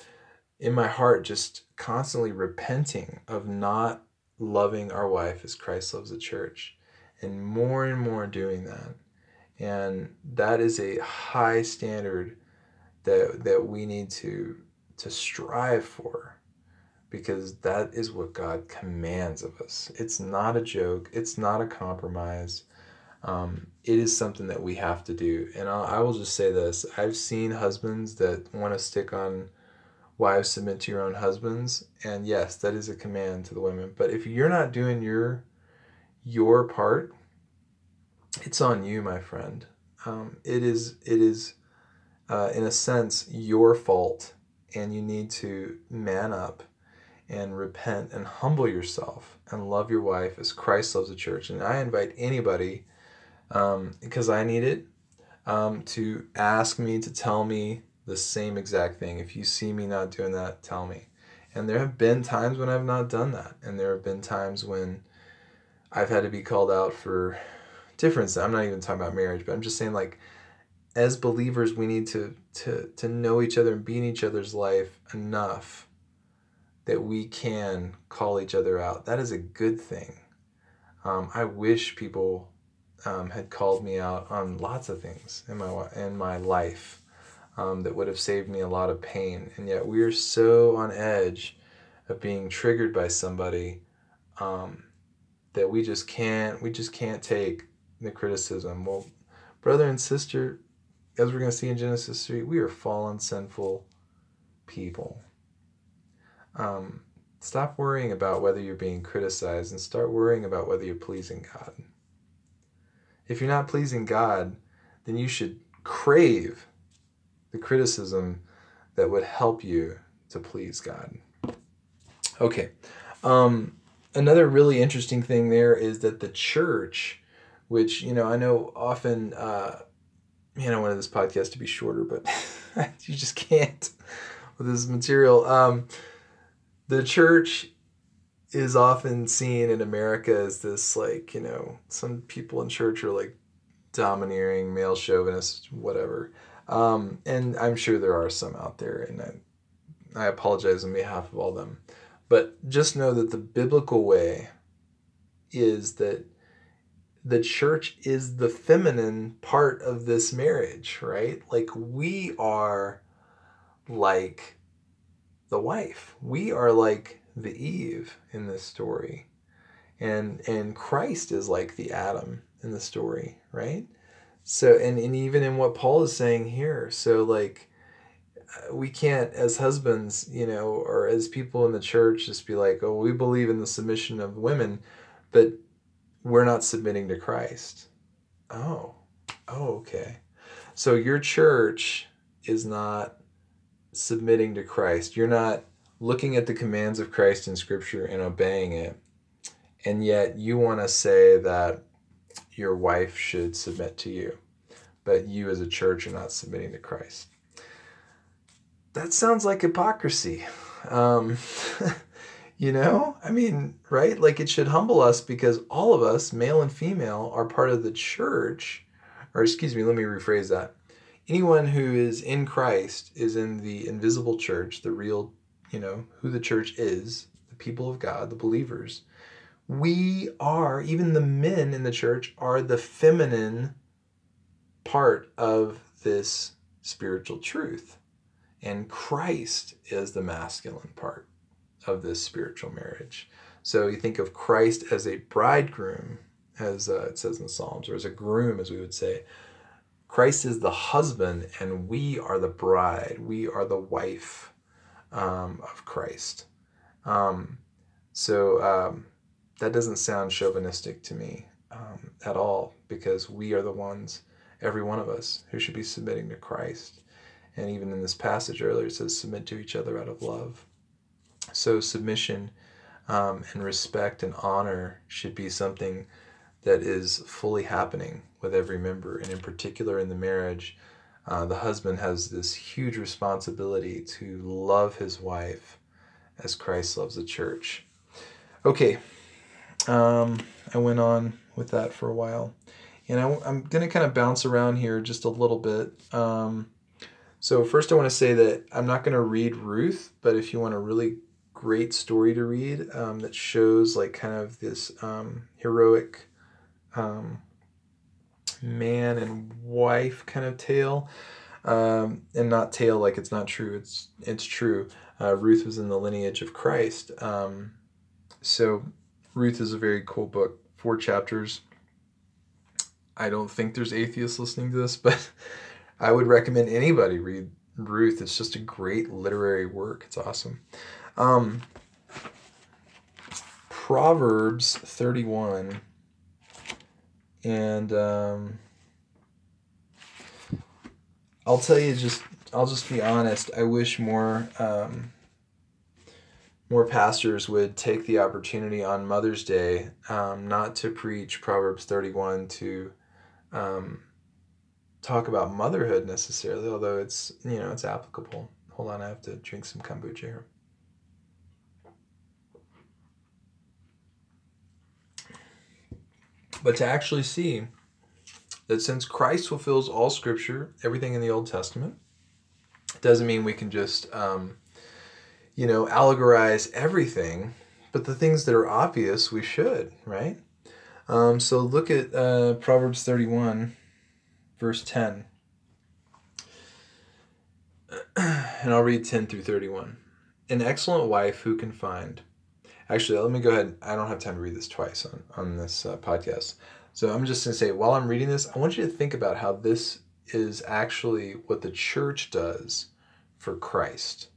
in my heart, just constantly repenting of not loving our wife as Christ loves the church. And more and more doing that. And that is a high standard that that we need to to strive for because that is what God commands of us. It's not a joke. It's not a compromise. Um, it is something that we have to do. And I'll, I will just say this: I've seen husbands that want to stick on wives submit to your own husbands, and yes, that is a command to the women. But if you're not doing your your part, it's on you, my friend. Um, it is it is uh, in a sense, your fault, and you need to man up and repent and humble yourself and love your wife as Christ loves the church. And I invite anybody, um, because I need it, um, to ask me to tell me the same exact thing. If you see me not doing that, tell me. And there have been times when I've not done that. And there have been times when I've had to be called out for difference. I'm not even talking about marriage, but I'm just saying like as believers we need to to to know each other and be in each other's life enough that we can call each other out that is a good thing um, i wish people um, had called me out on lots of things in my in my life um, that would have saved me a lot of pain and yet we're so on edge of being triggered by somebody um, that we just can't we just can't take the criticism well brother and sister as we're going to see in Genesis 3, we are fallen, sinful people. Um, stop worrying about whether you're being criticized and start worrying about whether you're pleasing God. If you're not pleasing God, then you should crave the criticism that would help you to please God. Okay. Um, another really interesting thing there is that the church, which, you know, I know often, uh, man, I wanted this podcast to be shorter, but you just can't with this material. Um, the church is often seen in America as this, like, you know, some people in church are like domineering, male chauvinists, whatever. Um, and I'm sure there are some out there, and I, I apologize on behalf of all them. But just know that the biblical way is that the church is the feminine part of this marriage, right? Like we are like the wife. We are like the Eve in this story. And and Christ is like the Adam in the story, right? So and, and even in what Paul is saying here, so like uh, we can't as husbands, you know, or as people in the church just be like, "Oh, we believe in the submission of women, but we're not submitting to Christ." Oh. Oh, okay. So your church is not submitting to Christ. You're not looking at the commands of Christ in scripture and obeying it. And yet you want to say that your wife should submit to you, but you as a church are not submitting to Christ that sounds like hypocrisy. Um, you know, I mean, right? Like it should humble us because all of us, male and female, are part of the church. Or, excuse me, let me rephrase that. Anyone who is in Christ is in the invisible church, the real, you know, who the church is, the people of God, the believers. We are, even the men in the church, are the feminine part of this spiritual truth. And Christ is the masculine part of this spiritual marriage. So you think of Christ as a bridegroom, as uh, it says in the Psalms, or as a groom, as we would say. Christ is the husband, and we are the bride. We are the wife um, of Christ. Um, so um, that doesn't sound chauvinistic to me um, at all, because we are the ones, every one of us, who should be submitting to Christ. And even in this passage earlier, it says, submit to each other out of love. So, submission um, and respect and honor should be something that is fully happening with every member. And in particular, in the marriage, uh, the husband has this huge responsibility to love his wife as Christ loves the church. Okay, um, I went on with that for a while. And I, am going to kind of bounce around here just a little bit. Um, so first, I want to say that I'm not going to read Ruth, but if you want a really great story to read um, that shows like kind of this um, heroic man and wife kind of tale, um, and not tale like it's not true. It's it's true. Uh, Ruth was in the lineage of Christ. Um, so Ruth is a very cool book. Four chapters. I don't think there's atheists listening to this, but I would recommend anybody read Ruth. It's just a great literary work. It's awesome. Um, Proverbs 31. And um, I'll tell you just, I'll just be honest. I wish more. Um, more pastors would take the opportunity on Mother's Day um, not to preach Proverbs 31 to um, talk about motherhood necessarily, although it's you know it's applicable. Hold on, I have to drink some kombucha here. But to actually see that since Christ fulfills all Scripture, everything in the Old Testament, doesn't mean we can just um, you know allegorize everything, but the things that are obvious we should, right? Um, so look at uh, Proverbs thirty one verse 10. And I'll read 10 through 31. An excellent wife who can find. Actually, let me go ahead. I don't have time to read this twice on, on this uh, podcast. So I'm just going to say, while I'm reading this, I want you to think about how this is actually what the church does for Christ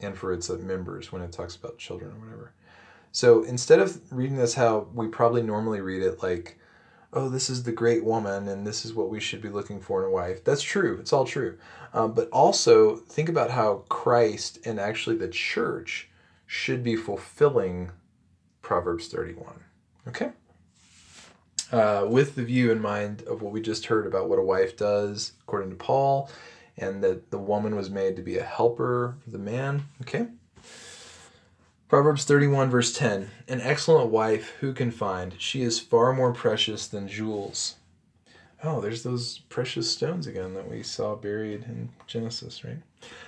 and for its members when it talks about children or whatever. So instead of reading this how we probably normally read it, like oh, this is the great woman and this is what we should be looking for in a wife. That's true. It's all true. Um, but also think about how Christ and actually the church should be fulfilling Proverbs 31. Okay? Uh, with the view in mind of what we just heard about what a wife does according to Paul, and that the woman was made to be a helper of the man. Okay? Proverbs 31, verse 10 An excellent wife who can find? She is far more precious than jewels. Oh, there's those precious stones again that we saw buried in Genesis, right?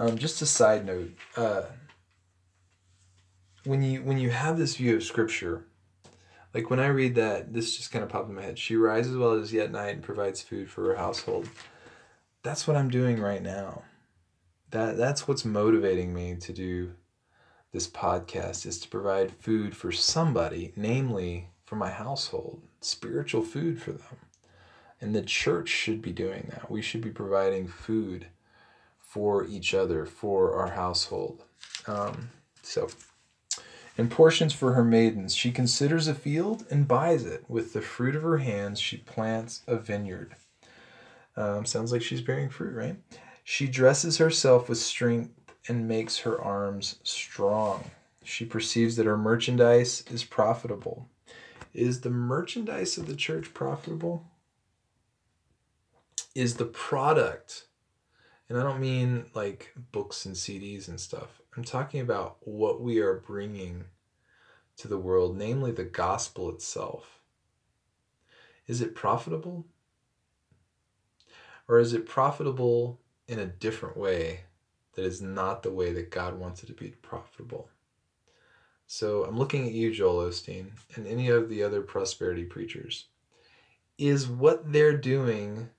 Um, just a side note, uh, when you when you have this view of scripture, like when I read that, this just kind of popped in my head. She rises while it is yet night and provides food for her household. That's what I'm doing right now. That that's what's motivating me to do this podcast is to provide food for somebody, namely for my household, spiritual food for them. And the church should be doing that. We should be providing food for each other, for our household. Um, so, and portions for her maidens. She considers a field and buys it. With the fruit of her hands, she plants a vineyard. Um, sounds like she's bearing fruit, right? She dresses herself with strength and makes her arms strong. She perceives that her merchandise is profitable. Is the merchandise of the church profitable? Is the product, and I don't mean like books and CDs and stuff, I'm talking about what we are bringing to the world, namely the gospel itself. Is it profitable? Or is it profitable in a different way that is not the way that God wants it to be profitable. So I'm looking at you, Joel Osteen, and any of the other prosperity preachers. Is what they're doing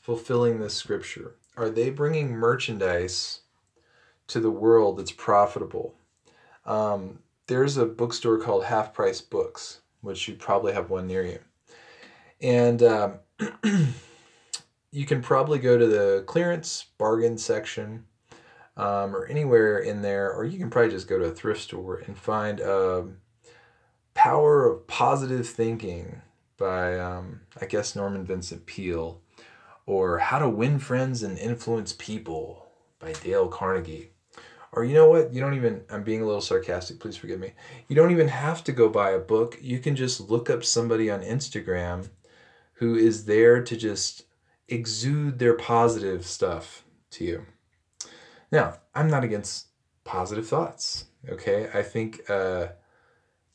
fulfilling this scripture? Are they bringing merchandise to the world that's profitable? Um, there's a bookstore called Half Price Books, which you probably have one near you. And um, you can probably go to the clearance bargain section um, or anywhere in there, or you can probably just go to a thrift store and find um, Power of Positive Thinking by, um, I guess, Norman Vincent Peale, or How to Win Friends and Influence People by Dale Carnegie. Or you know what? You don't even, I'm being a little sarcastic, please forgive me. You don't even have to go buy a book. You can just look up somebody on Instagram who is there to just exude their positive stuff to you. Now, I'm not against positive thoughts. Okay, I think uh,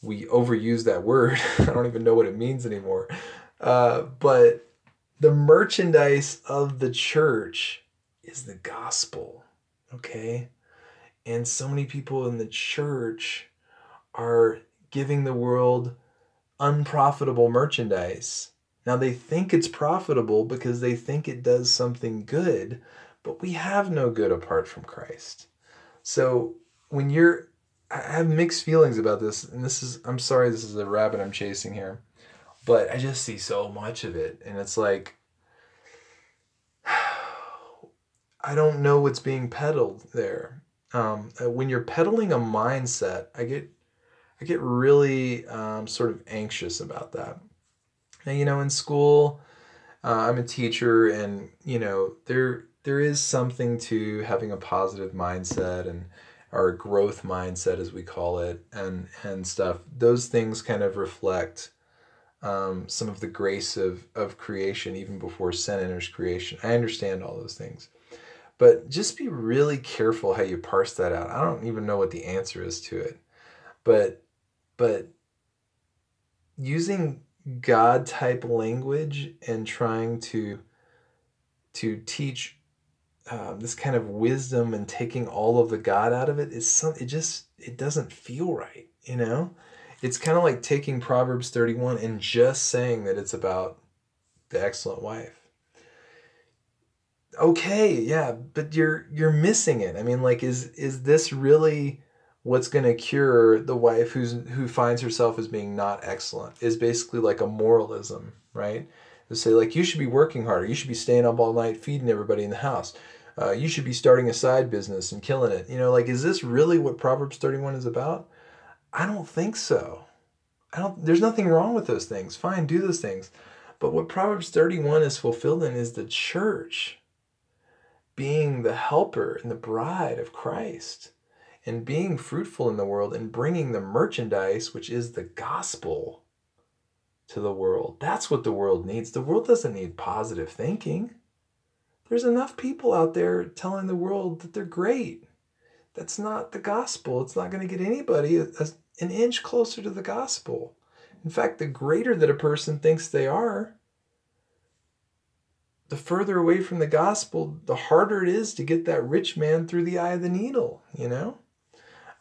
we overuse that word. I don't even know what it means anymore. Uh, but the merchandise of the church is the gospel. Okay, and so many people in the church are giving the world unprofitable merchandise now they think it's profitable because they think it does something good, but we have no good apart from Christ. So when you're, I have mixed feelings about this, and this is, I'm sorry, this is a rabbit I'm chasing here, but I just see so much of it, and it's like, I don't know what's being peddled there. Um, uh, when you're peddling a mindset, I get, I get really um, sort of anxious about that now, you know, in school, uh, I'm a teacher, and you know, there there is something to having a positive mindset and our growth mindset, as we call it, and and stuff. Those things kind of reflect um, some of the grace of of creation, even before sin enters creation. I understand all those things, but just be really careful how you parse that out. I don't even know what the answer is to it, but but using God type language and trying to to teach um, this kind of wisdom and taking all of the God out of it is some it just it doesn't feel right, you know? It's kind of like taking Proverbs 31 and just saying that it's about the excellent wife. Okay, yeah, but you're you're missing it. I mean, like, is is this really what's going to cure the wife who's who finds herself as being not excellent? Is basically like a moralism, right? To say like you should be working harder, you should be staying up all night feeding everybody in the house. Uh, you should be starting a side business and killing it. You know, like, is this really what Proverbs 31 is about? I don't think so. I don't, there's nothing wrong with those things. Fine, do those things. But what Proverbs 31 is fulfilled in is the church being the helper and the bride of Christ and being fruitful in the world and bringing the merchandise, which is the gospel, to the world. That's what the world needs. The world doesn't need positive thinking. There's enough people out there telling the world that they're great. That's not the gospel. It's not going to get anybody a, a, an inch closer to the gospel. In fact, the greater that a person thinks they are, the further away from the gospel, the harder it is to get that rich man through the eye of the needle, you know?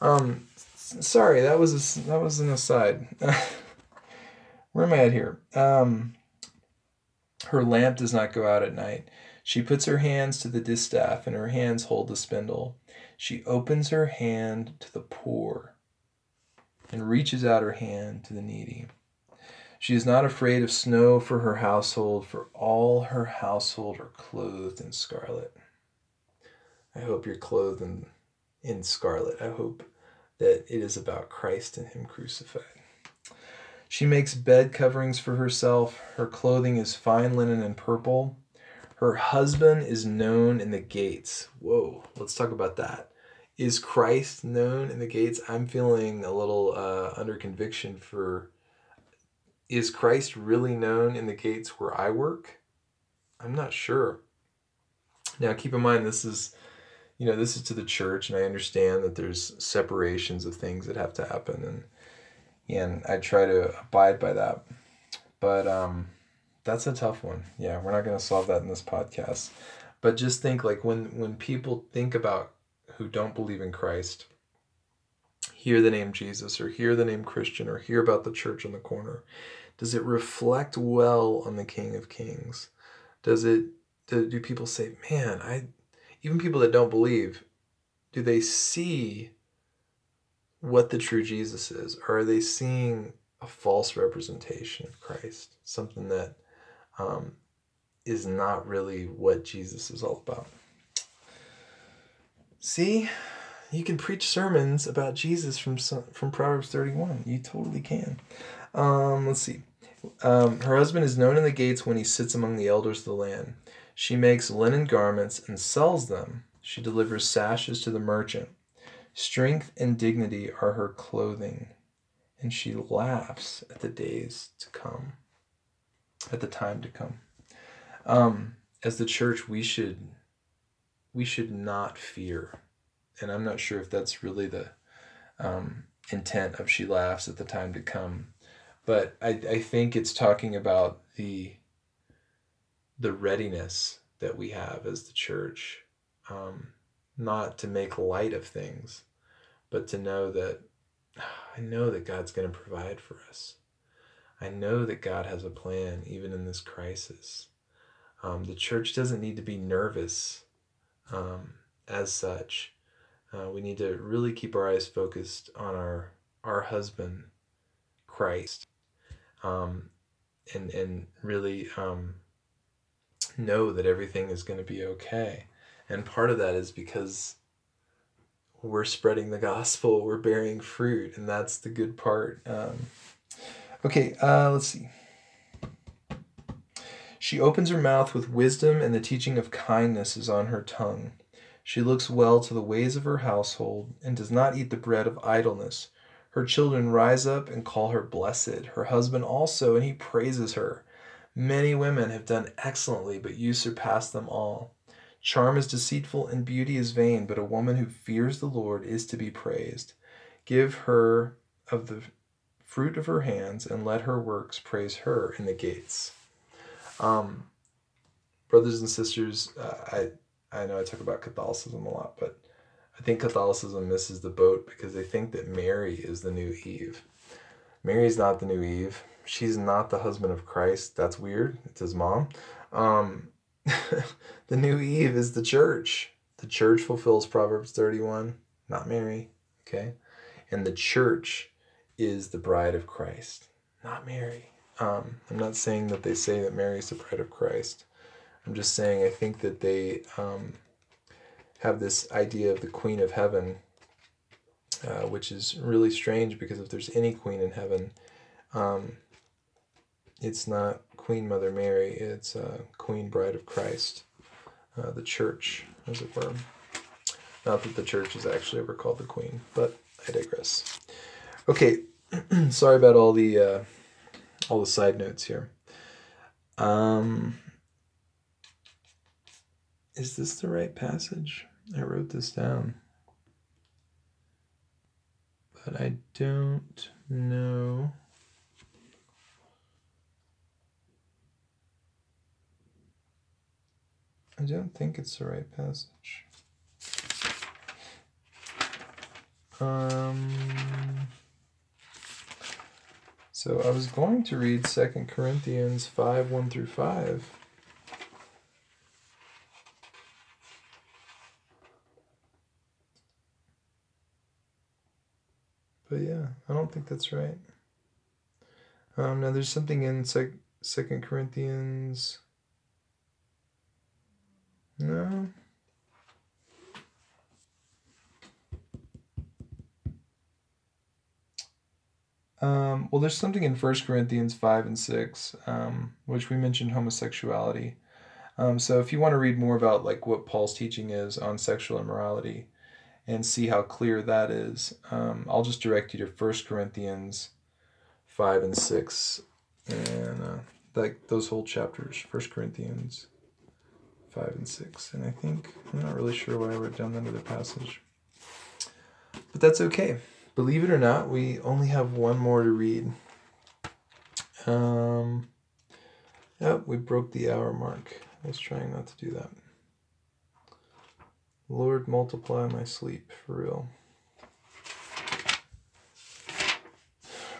Um, sorry, that was a, that was an aside. Where am I at here? Um, her lamp does not go out at night. She puts her hands to the distaff, and her hands hold the spindle. She opens her hand to the poor and reaches out her hand to the needy. She is not afraid of snow for her household, for all her household are clothed in scarlet. I hope you're clothed in, in scarlet. I hope that it is about Christ and Him crucified. She makes bed coverings for herself. Her clothing is fine linen and purple. Her husband is known in the gates. Whoa, let's talk about that. Is Christ known in the gates? I'm feeling a little uh, under conviction for is Christ really known in the gates where I work? I'm not sure. Now, keep in mind, this is, you know, this is to the church, and I understand that there's separations of things that have to happen, and and I try to abide by that. But um, that's a tough one. Yeah, we're not going to solve that in this podcast. But just think like when when people think about who don't believe in Christ, hear the name Jesus or hear the name Christian or hear about the church in the corner, does it reflect well on the King of Kings? Does it do, do people say, "Man, I even people that don't believe, do they see what the true Jesus is or are they seeing a false representation of Christ, something that um, is not really what Jesus is all about. See, you can preach sermons about Jesus from from Proverbs 31. You totally can. Um, let's see. Um, her husband is known in the gates when he sits among the elders of the land. She makes linen garments and sells them. She delivers sashes to the merchant. Strength and dignity are her clothing, and she laughs at the days to come, at the time to come. Um, as the church we should we should not fear. And i'm not sure if that's really the um, intent of she laughs at the time to come. But I, I think it's talking about the the readiness that we have as the church um, not to make light of things but to know that i know that god's going to provide for us i know that god has a plan even in this crisis um, the church doesn't need to be nervous um, as such. Uh, we need to really keep our eyes focused on our our husband, Christ, um, and and really um, know that everything is going to be okay. And part of that is because we're spreading the gospel, we're bearing fruit, and that's the good part. Okay, uh, let's see. She opens her mouth with wisdom, and the teaching of kindness is on her tongue. She looks well to the ways of her household, and does not eat the bread of idleness. Her children rise up and call her blessed, her husband also, and he praises her. Many women have done excellently, but you surpass them all. Charm is deceitful and beauty is vain, but a woman who fears the Lord is to be praised. Give her of the fruit of her hands, and let her works praise her in the gates. Um, brothers and sisters, uh, I I know I talk about Catholicism a lot, but I think Catholicism misses the boat because they think that Mary is the new Eve. Mary's not the new Eve. she's not the husband of Christ. That's weird. It's his mom. Um, the new Eve is the church. The church fulfills Proverbs 31, not Mary. Okay. And the church is the bride of Christ, not Mary. Um, I'm not saying that they say that Mary is the bride of Christ. I'm just saying I think that they um, have this idea of the Queen of Heaven, uh, which is really strange because if there's any Queen in heaven, um, it's not Queen Mother Mary, it's uh, Queen Bride of Christ, uh, the church, as it were. Not that the church is actually ever called the Queen, but I digress. Okay, sorry about all the uh, all the side notes here. Um, is this the right passage? I wrote this down, but I don't know. I don't think it's the right passage. Um, so I was going to read Second Corinthians 5 1 through 5. But yeah, I don't think that's right. Um, now there's something in Second Corinthians no. Um, well, there's something in 1 Corinthians 5 and 6, um, which we mentioned homosexuality. Um, so if you want to read more about like what Paul's teaching is on sexual immorality and see how clear that is, um, I'll just direct you to 1 Corinthians 5 and 6 and uh, like those whole chapters, 1 Corinthians five and six. And I think, I'm not really sure why I wrote down that other passage. But that's okay. Believe it or not, we only have one more to read. Um, yep, we broke the hour mark. I was trying not to do that. Lord, multiply my sleep for real.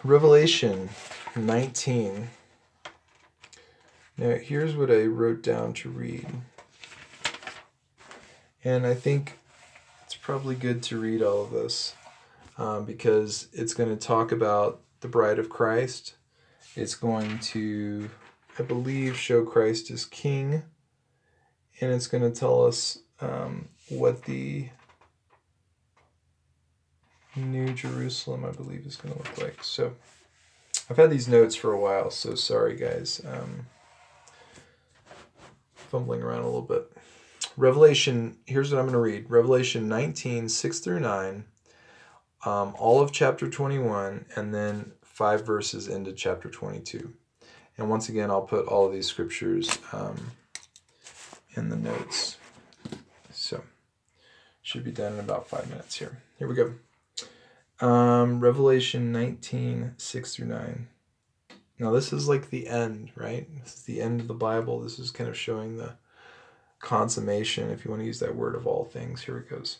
Revelation 19. Now, here's what I wrote down to read. And I think it's probably good to read all of this um, because it's going to talk about the bride of Christ. It's going to, I believe, show Christ as king. And it's going to tell us um, what the New Jerusalem, I believe, is going to look like. So I've had these notes for a while, so sorry, guys. Um, fumbling around a little bit. Revelation, here's what I'm going to read Revelation 19, 6 through 9, um, all of chapter 21, and then five verses into chapter 22. And once again, I'll put all of these scriptures um, in the notes. So, should be done in about five minutes here. Here we go. Um, Revelation 19, 6 through 9. Now, this is like the end, right? This is the end of the Bible. This is kind of showing the consummation, if you want to use that word of all things. Here it goes.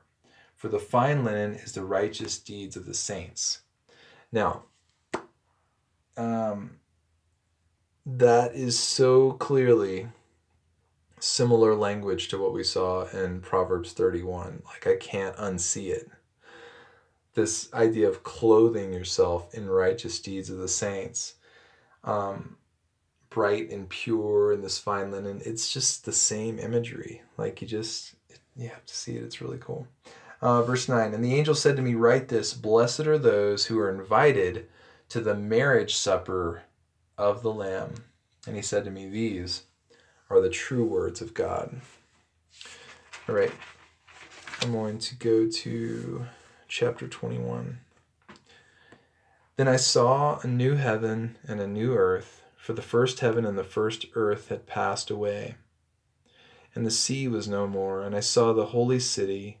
For the fine linen is the righteous deeds of the saints. Now, um, that is so clearly similar language to what we saw in Proverbs 31. Like, I can't unsee it. This idea of clothing yourself in righteous deeds of the saints. Um, bright and pure and this fine linen. It's just the same imagery. Like you just, you have to see it. It's really cool. Uh, verse 9 And the angel said to me, Write this Blessed are those who are invited to the marriage supper of the Lamb. And he said to me, These are the true words of God. All right. I'm going to go to chapter 21. Then I saw a new heaven and a new earth, for the first heaven and the first earth had passed away. And the sea was no more, and I saw the holy city,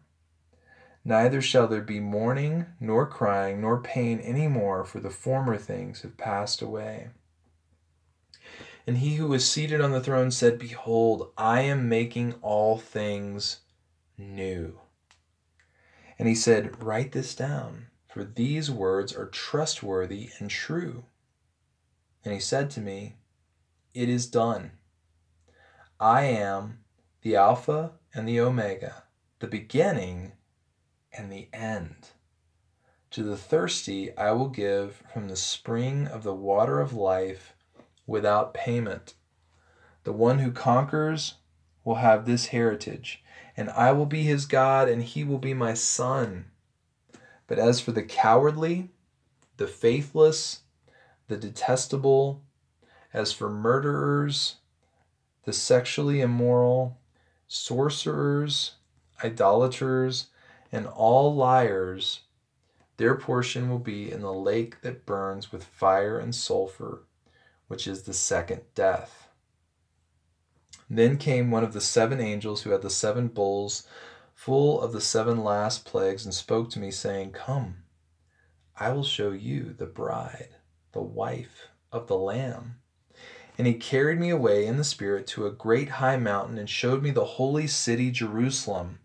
Neither shall there be mourning, nor crying, nor pain any more, for the former things have passed away. And he who was seated on the throne said, Behold, I am making all things new. And he said, Write this down for these words are trustworthy and true. And he said to me, It is done. I am the Alpha and the Omega, the beginning and the end. To the thirsty I will give from the spring of the water of life without payment. The one who conquers will have this heritage, and I will be his God, and he will be my son. But as for the cowardly, the faithless, the detestable, as for murderers, the sexually immoral, sorcerers, idolaters, and all liars, their portion will be in the lake that burns with fire and sulfur, which is the second death. Then came one of the seven angels who had the seven bowls full of the seven last plagues, and spoke to me, saying, Come, I will show you the bride, the wife of the Lamb. And he carried me away in the Spirit to a great high mountain, and showed me the holy city Jerusalem,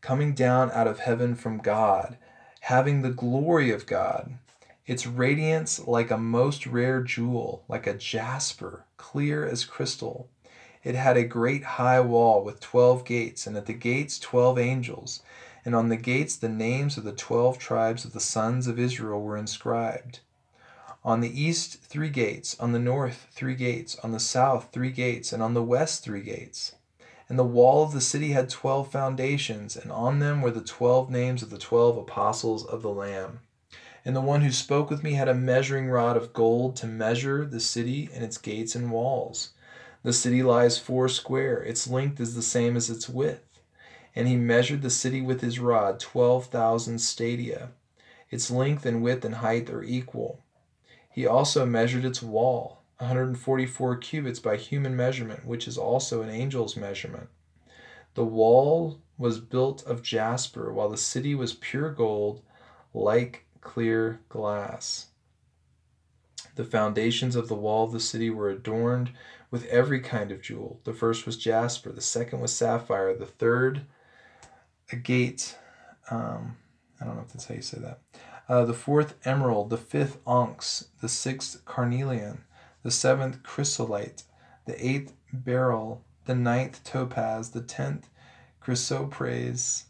coming down out of heaven from God, having the glory of God. Its radiance like a most rare jewel, like a jasper, clear as crystal it had a great high wall with twelve gates, and at the gates twelve angels, and on the gates the names of the twelve tribes of the sons of Israel were inscribed. On the east three gates, on the north three gates, on the south three gates, and on the west three gates. And the wall of the city had twelve foundations, and on them were the twelve names of the twelve apostles of the Lamb. And the one who spoke with me had a measuring rod of gold to measure the city and its gates and walls. The city lies four square, its length is the same as its width. And he measured the city with his rod, twelve thousand stadia. Its length and width and height are equal. He also measured its wall, 144 cubits by human measurement, which is also an angel's measurement. The wall was built of jasper, while the city was pure gold, like clear glass. The foundations of the wall of the city were adorned with every kind of jewel. The first was jasper, the second was sapphire, the third agate. Um, I don't know if that's how you say that. Uh, the fourth emerald, the fifth onyx, the sixth carnelian, the seventh chrysolite, the eighth beryl, the ninth topaz, the tenth chrysoprase,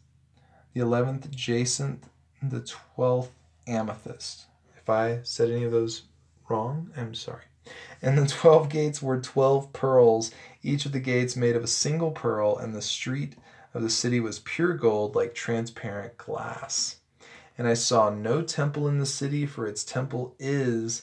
the eleventh jacinth, the twelfth amethyst. If I said any of those wrong, I'm sorry. And the twelve gates were twelve pearls, each of the gates made of a single pearl, and the street of the city was pure gold like transparent glass. And I saw no temple in the city, for its temple is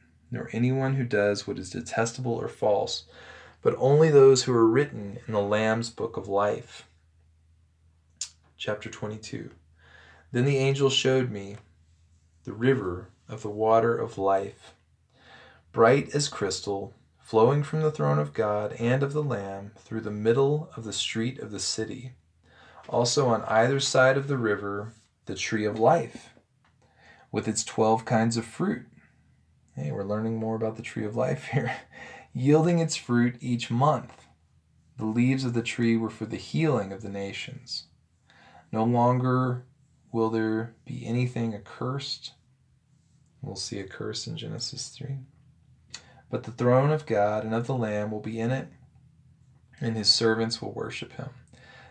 nor anyone who does what is detestable or false, but only those who are written in the Lamb's book of life. Chapter 22 Then the angel showed me the river of the water of life, bright as crystal, flowing from the throne of God and of the Lamb through the middle of the street of the city. Also on either side of the river, the tree of life, with its twelve kinds of fruit, Hey, we're learning more about the tree of life here. Yielding its fruit each month. The leaves of the tree were for the healing of the nations. No longer will there be anything accursed. We'll see a curse in Genesis 3. But the throne of God and of the Lamb will be in it, and his servants will worship him.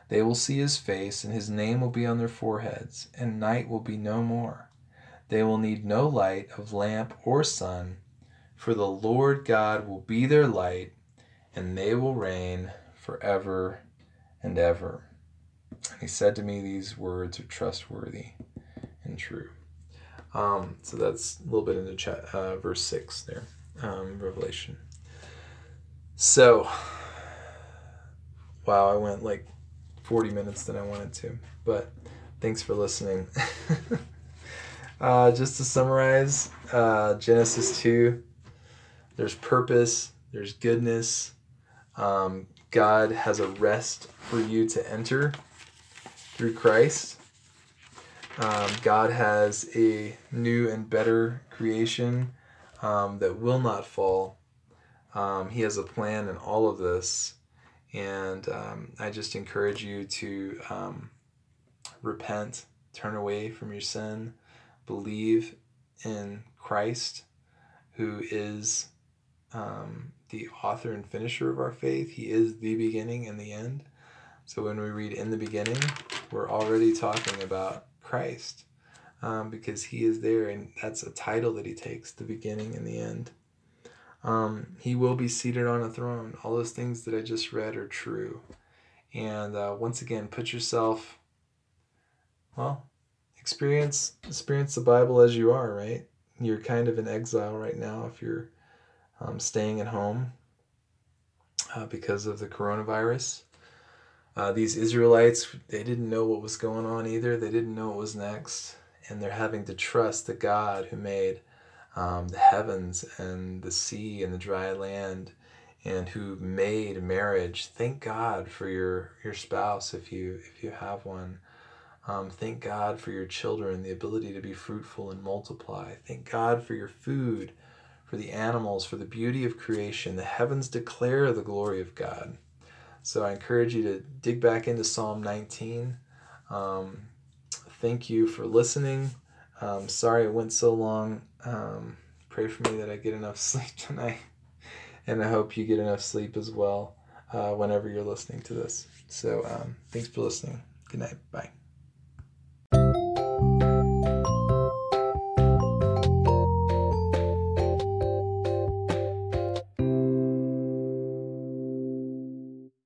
They will see his face, and his name will be on their foreheads, and night will be no more. They will need no light of lamp or sun, for the Lord God will be their light, and they will reign forever and ever. And he said to me, These words are trustworthy and true. Um, so that's a little bit into chat, uh, verse 6 there, um, Revelation. So, wow, I went like 40 minutes than I wanted to, but thanks for listening. uh, just to summarize uh, Genesis 2, there's purpose, there's goodness. Um, God has a rest for you to enter through Christ. Um, God has a new and better creation um, that will not fall. Um, he has a plan in all of this. And um, I just encourage you to um, repent, turn away from your sin, believe in Christ, who is um, the author and finisher of our faith. He is the beginning and the end. So when we read in the beginning, we're already talking about Christ um, because he is there, and that's a title that he takes the beginning and the end. Um, he will be seated on a throne. All those things that I just read are true. And uh, once again, put yourself, well, experience experience the Bible as you are, right? You're kind of in exile right now if you're um, staying at home uh, because of the coronavirus. Uh, these Israelites, they didn't know what was going on either. They didn't know what was next. And they're having to trust the God who made um, the heavens and the sea and the dry land and who made marriage. Thank God for your, your spouse if you, if you have one. Um, thank God for your children, the ability to be fruitful and multiply. Thank God for your food, for the animals, for the beauty of creation. The heavens declare the glory of God. So I encourage you to dig back into Psalm 19. Um, thank you for listening. Um, sorry it went so long. Um, pray for me that I get enough sleep tonight. And I hope you get enough sleep as well uh, whenever you're listening to this. So um, thanks for listening. Good night. Bye you